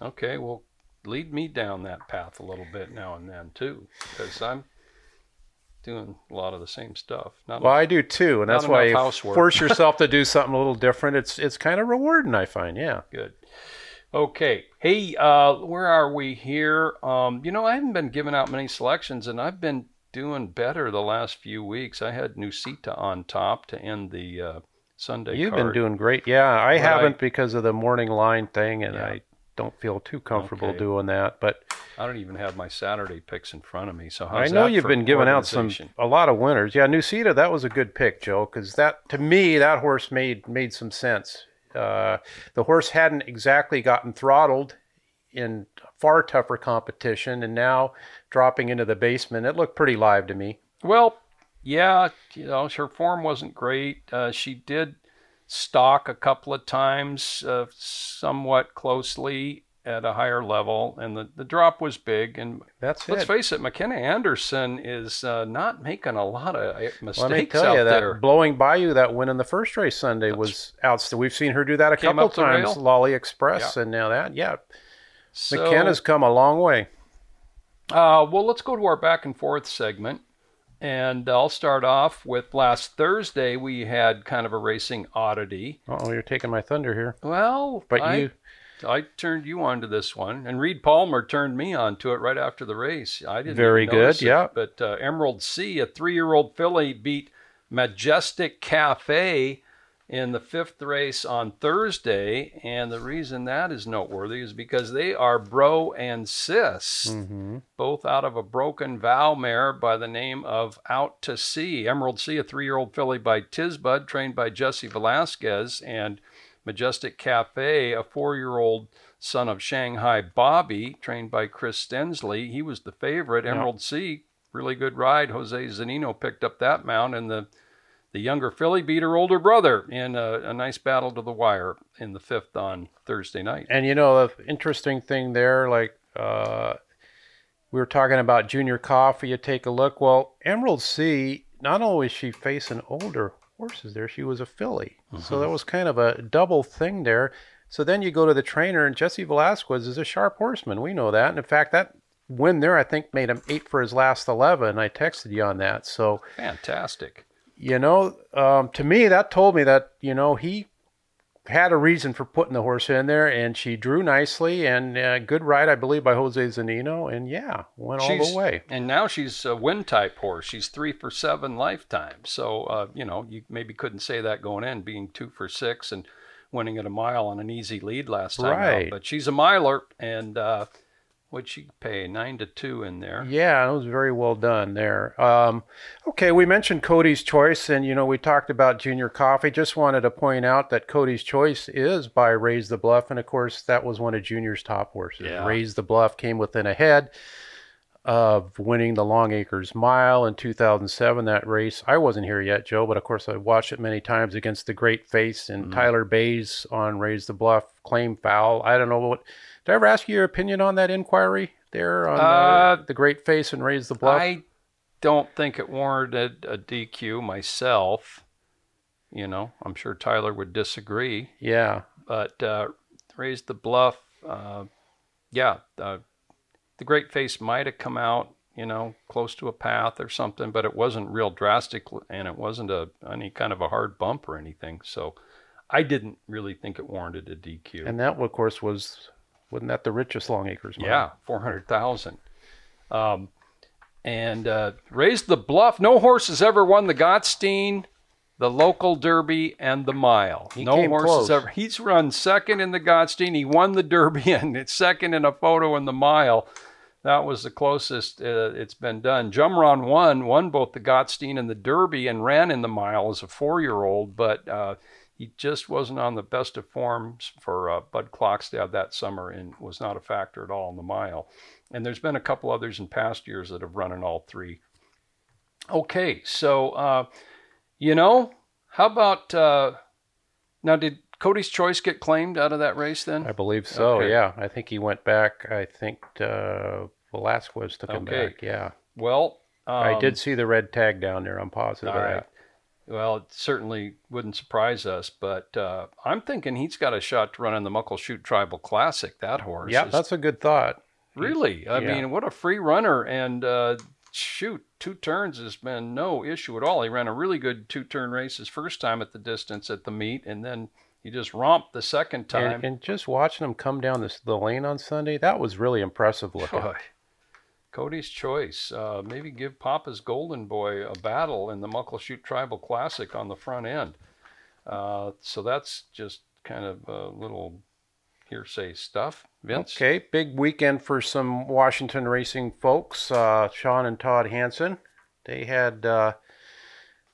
Okay, well, lead me down that path a little bit now and then too, because I'm doing a lot of the same stuff. Not Well, I do too, and that's why you housework. force yourself to do (laughs) something a little different. It's it's kind of rewarding, I find. Yeah. Good. Okay. Hey, uh, where are we here? Um, you know, I haven't been giving out many selections, and I've been doing better the last few weeks. I had Nusita on top to end the uh, Sunday. You've card. been doing great. Yeah, I But haven't I- because of the morning line thing, and Yeah. I don't feel too comfortable Okay. doing that. But I don't even have my Saturday picks in front of me. So I know you've been giving out some a lot of winners. Yeah, Nusita, that was a good pick, Joe, because that to me that horse made made some sense. Uh, the horse hadn't exactly gotten throttled in far tougher competition, and now dropping into the basement, it looked pretty live to me. Well, yeah, you know, her form wasn't great. Uh, she did stalk a couple of times, uh, somewhat closely at a higher level, and the, the drop was big. And That's let's it. face it, McKenna Anderson is uh, not making a lot of mistakes Let me tell out you that there. blowing by you that win in the first race Sunday was outstanding. We've seen her do that a couple up times, rail? Lolly Express, and now that, yeah, So, McKenna's come a long way. Uh, well, let's go to our back and forth segment. And I'll start off with last Thursday, we had kind of a racing oddity. Oh, you're taking my thunder here. Well, But I, you- I turned you on to this one, and Reed Palmer turned me on to it right after the race. I didn't Very good, it, yeah. But uh, Emerald Sea, a three-year-old filly, beat Majestic Cafe in the fifth race on Thursday, and the reason that is noteworthy is because they are bro and sis, Mm-hmm. both out of a broken vow mare by the name of Out to Sea. Emerald Sea, a three-year-old filly by Tisbud, trained by Jesse Velasquez, and Majestic Cafe, a four year old son of Shanghai Bobby, trained by Chris Stensley. He was the favorite. Emerald Sea, really good ride. Jose Zunino picked up that mount, and the the younger filly beat her older brother in a, a nice battle to the wire in the fifth on Thursday night. And you know, the interesting thing there, like uh, we were talking about Junior Coffee, you take a look. Well, Emerald Sea, not only is she facing older horses there, she was a filly. So that was kind of a double thing there. So then you go to the trainer, and Jesse Velasquez is a sharp horseman. We know that. And in fact, that win there, I think, made him eight for his last 11. I texted you on that. So, Fantastic. You know, um, to me, that told me that, you know, he had a reason for putting the horse in there, and she drew nicely and uh, good ride, I believe, by Jose Zunino, and yeah, went all the way. And now she's a win type horse. She's three for seven lifetime. So, uh, you know, you maybe couldn't say that going in, being two for six and winning at a mile on an easy lead last time. out. But she's a miler, and uh, what'd she pay? Nine to two in there. Yeah, it was very well done there. Um, okay, we mentioned Cody's Choice, and you know we talked about Junior Coffee. Just wanted to point out that Cody's Choice is by Raise the Bluff, and of course that was one of Junior's top horses. Yeah. Raise the Bluff came within a head of winning the Long Acres Mile in 2007. That race, I wasn't here yet, Joe, but of course I watched it many times against the Great Face and Tyler Baze on Raise the Bluff claim foul. I don't know what. Did I ever ask you your opinion on that inquiry there on Uh, the, the Great Face and Raise the Bluff? I don't think it warranted a DQ myself. You know, I'm sure Tyler would disagree. yeah, but uh, Raise the Bluff. Uh, yeah, uh, the great face might have come out, you know, close to a path or something, but it wasn't real drastic, and it wasn't a any kind of a hard bump or anything. So, I didn't really think it warranted a DQ. and that of course was wasn't that the richest Long Acres? Mile? Yeah, four hundred thousand. Um, and uh, Raise the Bluff. No horse has ever won the Gottstein, the local Derby, and the mile. He no horse close. has ever. He's run second in the Gottstein. He won the Derby (laughs) and it's second in a photo in the mile. That was the closest uh, it's been done. Jumron won, won both the Gottstein and the Derby, and ran in the mile as a four-year-old, but uh, he just wasn't on the best of forms for uh, Bud Klokstad that summer and was not a factor at all in the mile. And there's been a couple others in past years that have run in all three. Okay, so uh, you know, how about uh, now? Did Cody's Choice get claimed out of that race then? I believe so. Okay. Yeah, I think he went back. I think uh, Velasquez took him Okay. back. Yeah, Well, um, I did see the red tag down there. I'm positive All right. Well, it certainly wouldn't surprise us, but uh, I'm thinking he's got a shot to run in the Muckleshoot Tribal Classic. That horse, Yeah, is- that's a good thought. really. I yeah. mean, what a free runner, and uh, shoot, two turns has been no issue at all. He ran a really good two turn race his first time at the distance at the meet, and then he just romped the second time. And, and just watching him come down this, the lane on Sunday, that was really impressive looking. Boy, Cody's choice. Uh, maybe give Papa's Golden Boy a battle in the Muckleshoot Tribal Classic on the front end. Uh, so that's just kind of a little hearsay stuff. Vince? Okay, big weekend for some Washington racing folks. Uh, Sean and Todd Hanson. They had uh,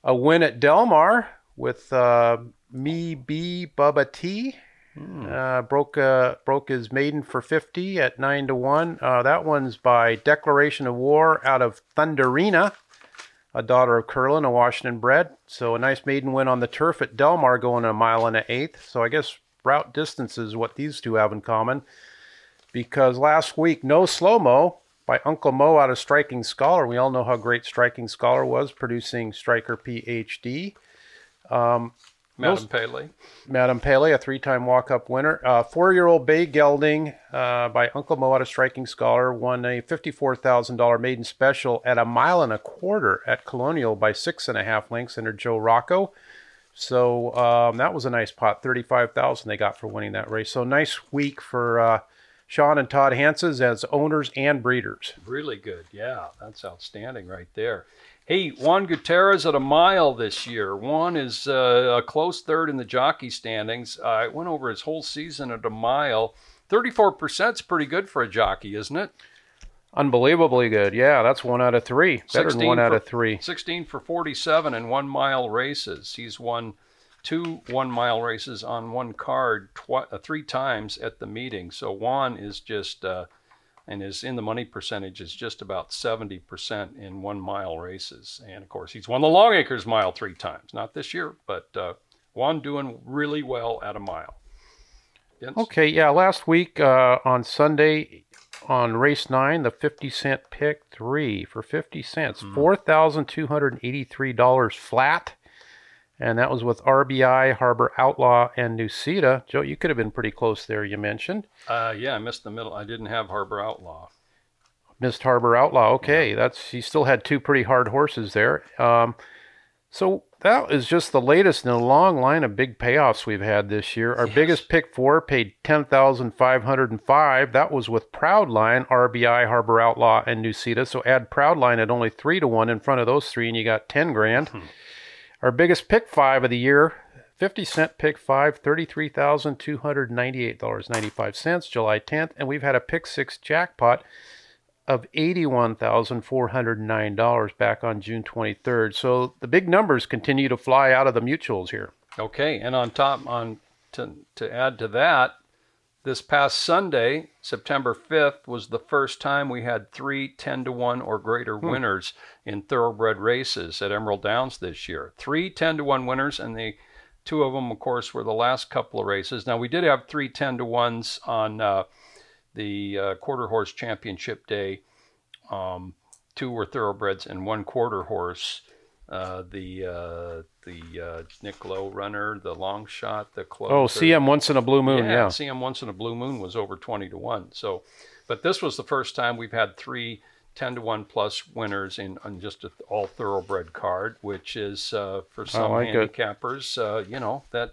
a win at Del Mar with uh, Me B Bubba T. Uh, broke uh, broke his maiden for 50 at 9 to 1. Uh, that one's by declaration of war out of Thunderina, a daughter of Curlin, a Washington bred. So a nice maiden win on the turf at Del Mar going a mile and an eighth. So I guess route distance is what these two have in common. Because last week, no slow mo by Uncle Mo out of Striking Scholar. We all know how great Striking Scholar was, producing Striker PhD. Madam Most- Paley. Madam Pele, a three-time walk-up winner. Uh, four-year-old Bay Gelding uh, by Uncle Mo out of Striking Scholar won a $54,000 maiden special at a mile and a quarter at Colonial by six and a half lengths under Joe Rocco. So um, that was a nice pot, 35000 they got for winning that race. So nice week for uh, Sean and Todd Hanses as owners and breeders. Really good. Yeah, that's outstanding right there. Hey, Juan Gutierrez at a mile this year. Juan is uh, a close third in the jockey standings. Uh, I went over his whole season at a mile. 34% is pretty good for a jockey, isn't it? Unbelievably good. Yeah, that's one out of three. Better than 16 one out for- of three. 16 for 47 in one mile races. He's won two one mile races on one card twi- uh, three times at the meeting. So Juan is just, uh, and his in the money percentage is just about 70% in one mile races. And of course, he's won the Long Acres mile three times. Not this year, but uh, Juan doing really well at a mile. Vince? Okay, yeah. Last week uh, on Sunday, on race nine, the fifty cent pick three for fifty cents, four thousand two hundred eighty-three dollars flat, and that was with RBI, Harbor Outlaw, and Nucita. Joe, you could have been pretty close there. You mentioned Uh, yeah, I missed the middle. I didn't have Harbor Outlaw. missed Harbor Outlaw. Okay, that's he still had two pretty hard horses there. Um, so that is just the latest in a long line of big payoffs we've had this year. Our biggest pick four paid ten thousand five hundred and five. That was with Proudline, RBI, Harbor Outlaw, and Nucita. So add Proudline at only three to one in front of those three, and you got ten grand. Our biggest pick five of the year. 50 cent pick five, $33,298.95, July 10th. And we've had a pick six jackpot of $81,409 back on June 23rd. So the big numbers continue to fly out of the mutuels here. Okay, and on top on to to add to that, this past Sunday, September 5th, was the first time we had three 10 to 1 or greater winners in thoroughbred races at Emerald Downs this year. Three 10 to 1 winners, and the two of them, of course, were the last couple of races. Now, we did have three 10 to 1s on uh, the uh, quarter horse championship day. Um, two were thoroughbreds and one quarter horse. Uh, the uh, the uh, Nick Lowe runner, the long shot, the close. Oh, CM once in a blue moon, yeah. See him once in a blue moon was over 20 to 1. So, but this was the first time we've had three 10 to 1 plus winners in on just an all thoroughbred card, which is uh, for some like handicappers, uh, you know, that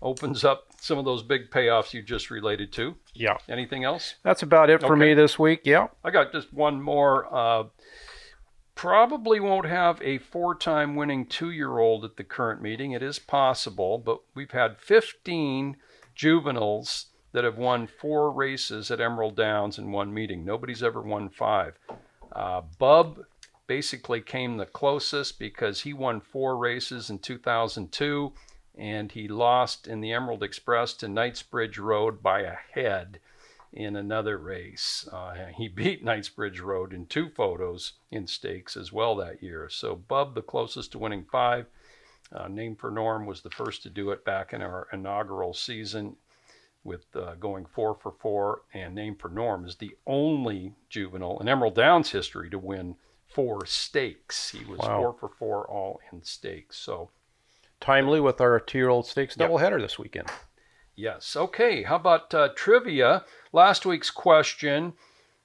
opens up some of those big payoffs you just related to. Yeah. Anything else? That's about it for Okay. me this week. Yeah. I got just one more. Probably won't have a four time winning two year old at the current meeting. It is possible, but we've had 15 juveniles that have won four races at Emerald Downs in one meeting. Nobody's ever won five. Uh, Bub basically came the closest because he won four races in 2002 and he lost in the Emerald Express to Knightsbridge Road by a head in another race. Uh, he (laughs) beat Knightsbridge Road in two photos in stakes as well that year. So Bub, the closest to winning five. Uh, Name for Norm was the first to do it back in our inaugural season with uh, going four for four. And Name for Norm is the only juvenile in Emerald Downs history to win four stakes. He was Wow. four for four all in stakes. So Timely with our two year old stakes Yep. doubleheader this weekend. Yes. Okay. How about uh, trivia? Last week's question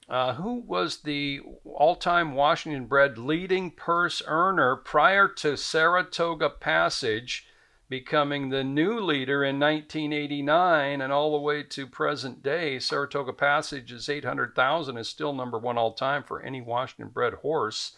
Uh, who was the all-time Washington bred leading purse earner prior to Saratoga Passage? becoming the new leader in 1989 and all the way to present day. Saratoga Passage is 800,000 is still number one all time for any Washington bred horse.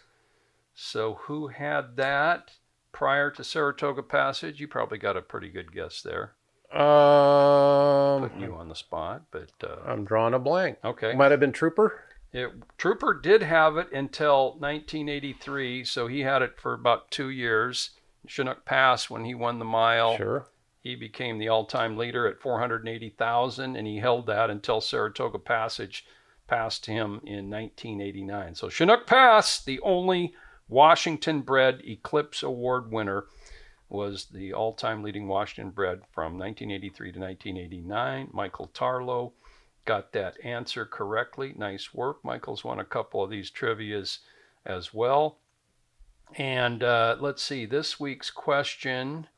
So who had that prior to Saratoga Passage? You probably got a pretty good guess there. Um, Putting you on the spot, but uh, I'm drawing a blank. okay. Might have been Trooper. It, Trooper did have it until 1983, so he had it for about two years. Chinook Pass, when he won the mile, Sure. he became the all-time leader at 480,000, and he held that until Saratoga Passage passed him in 1989. So Chinook Pass, the only Washington-bred Eclipse Award winner, was the all-time leading Washington-bred from 1983 to 1989. Michael Tarlow got that answer correctly. Nice work. Michael's won a couple of these trivias as well. And uh, let's see, this week's question,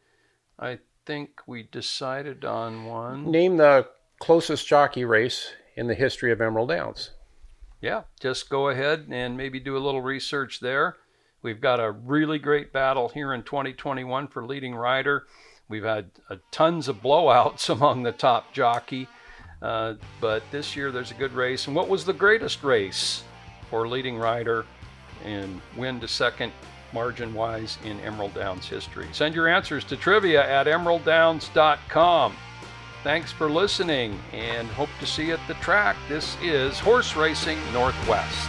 I think we decided on one. Name the closest jockey race in the history of Emerald Downs. Yeah, just go ahead and maybe do a little research there. We've got a really great battle here in 2021 for leading rider. We've had uh, tons of blowouts (laughs) among the top jockey, uh, but this year there's a good race. And what was the greatest race for leading rider and win to second margin wise in Emerald Downs history? Send your answers to trivia at emeralddowns.com. Thanks for listening and hope to see you at the track. This is Horse Racing Northwest.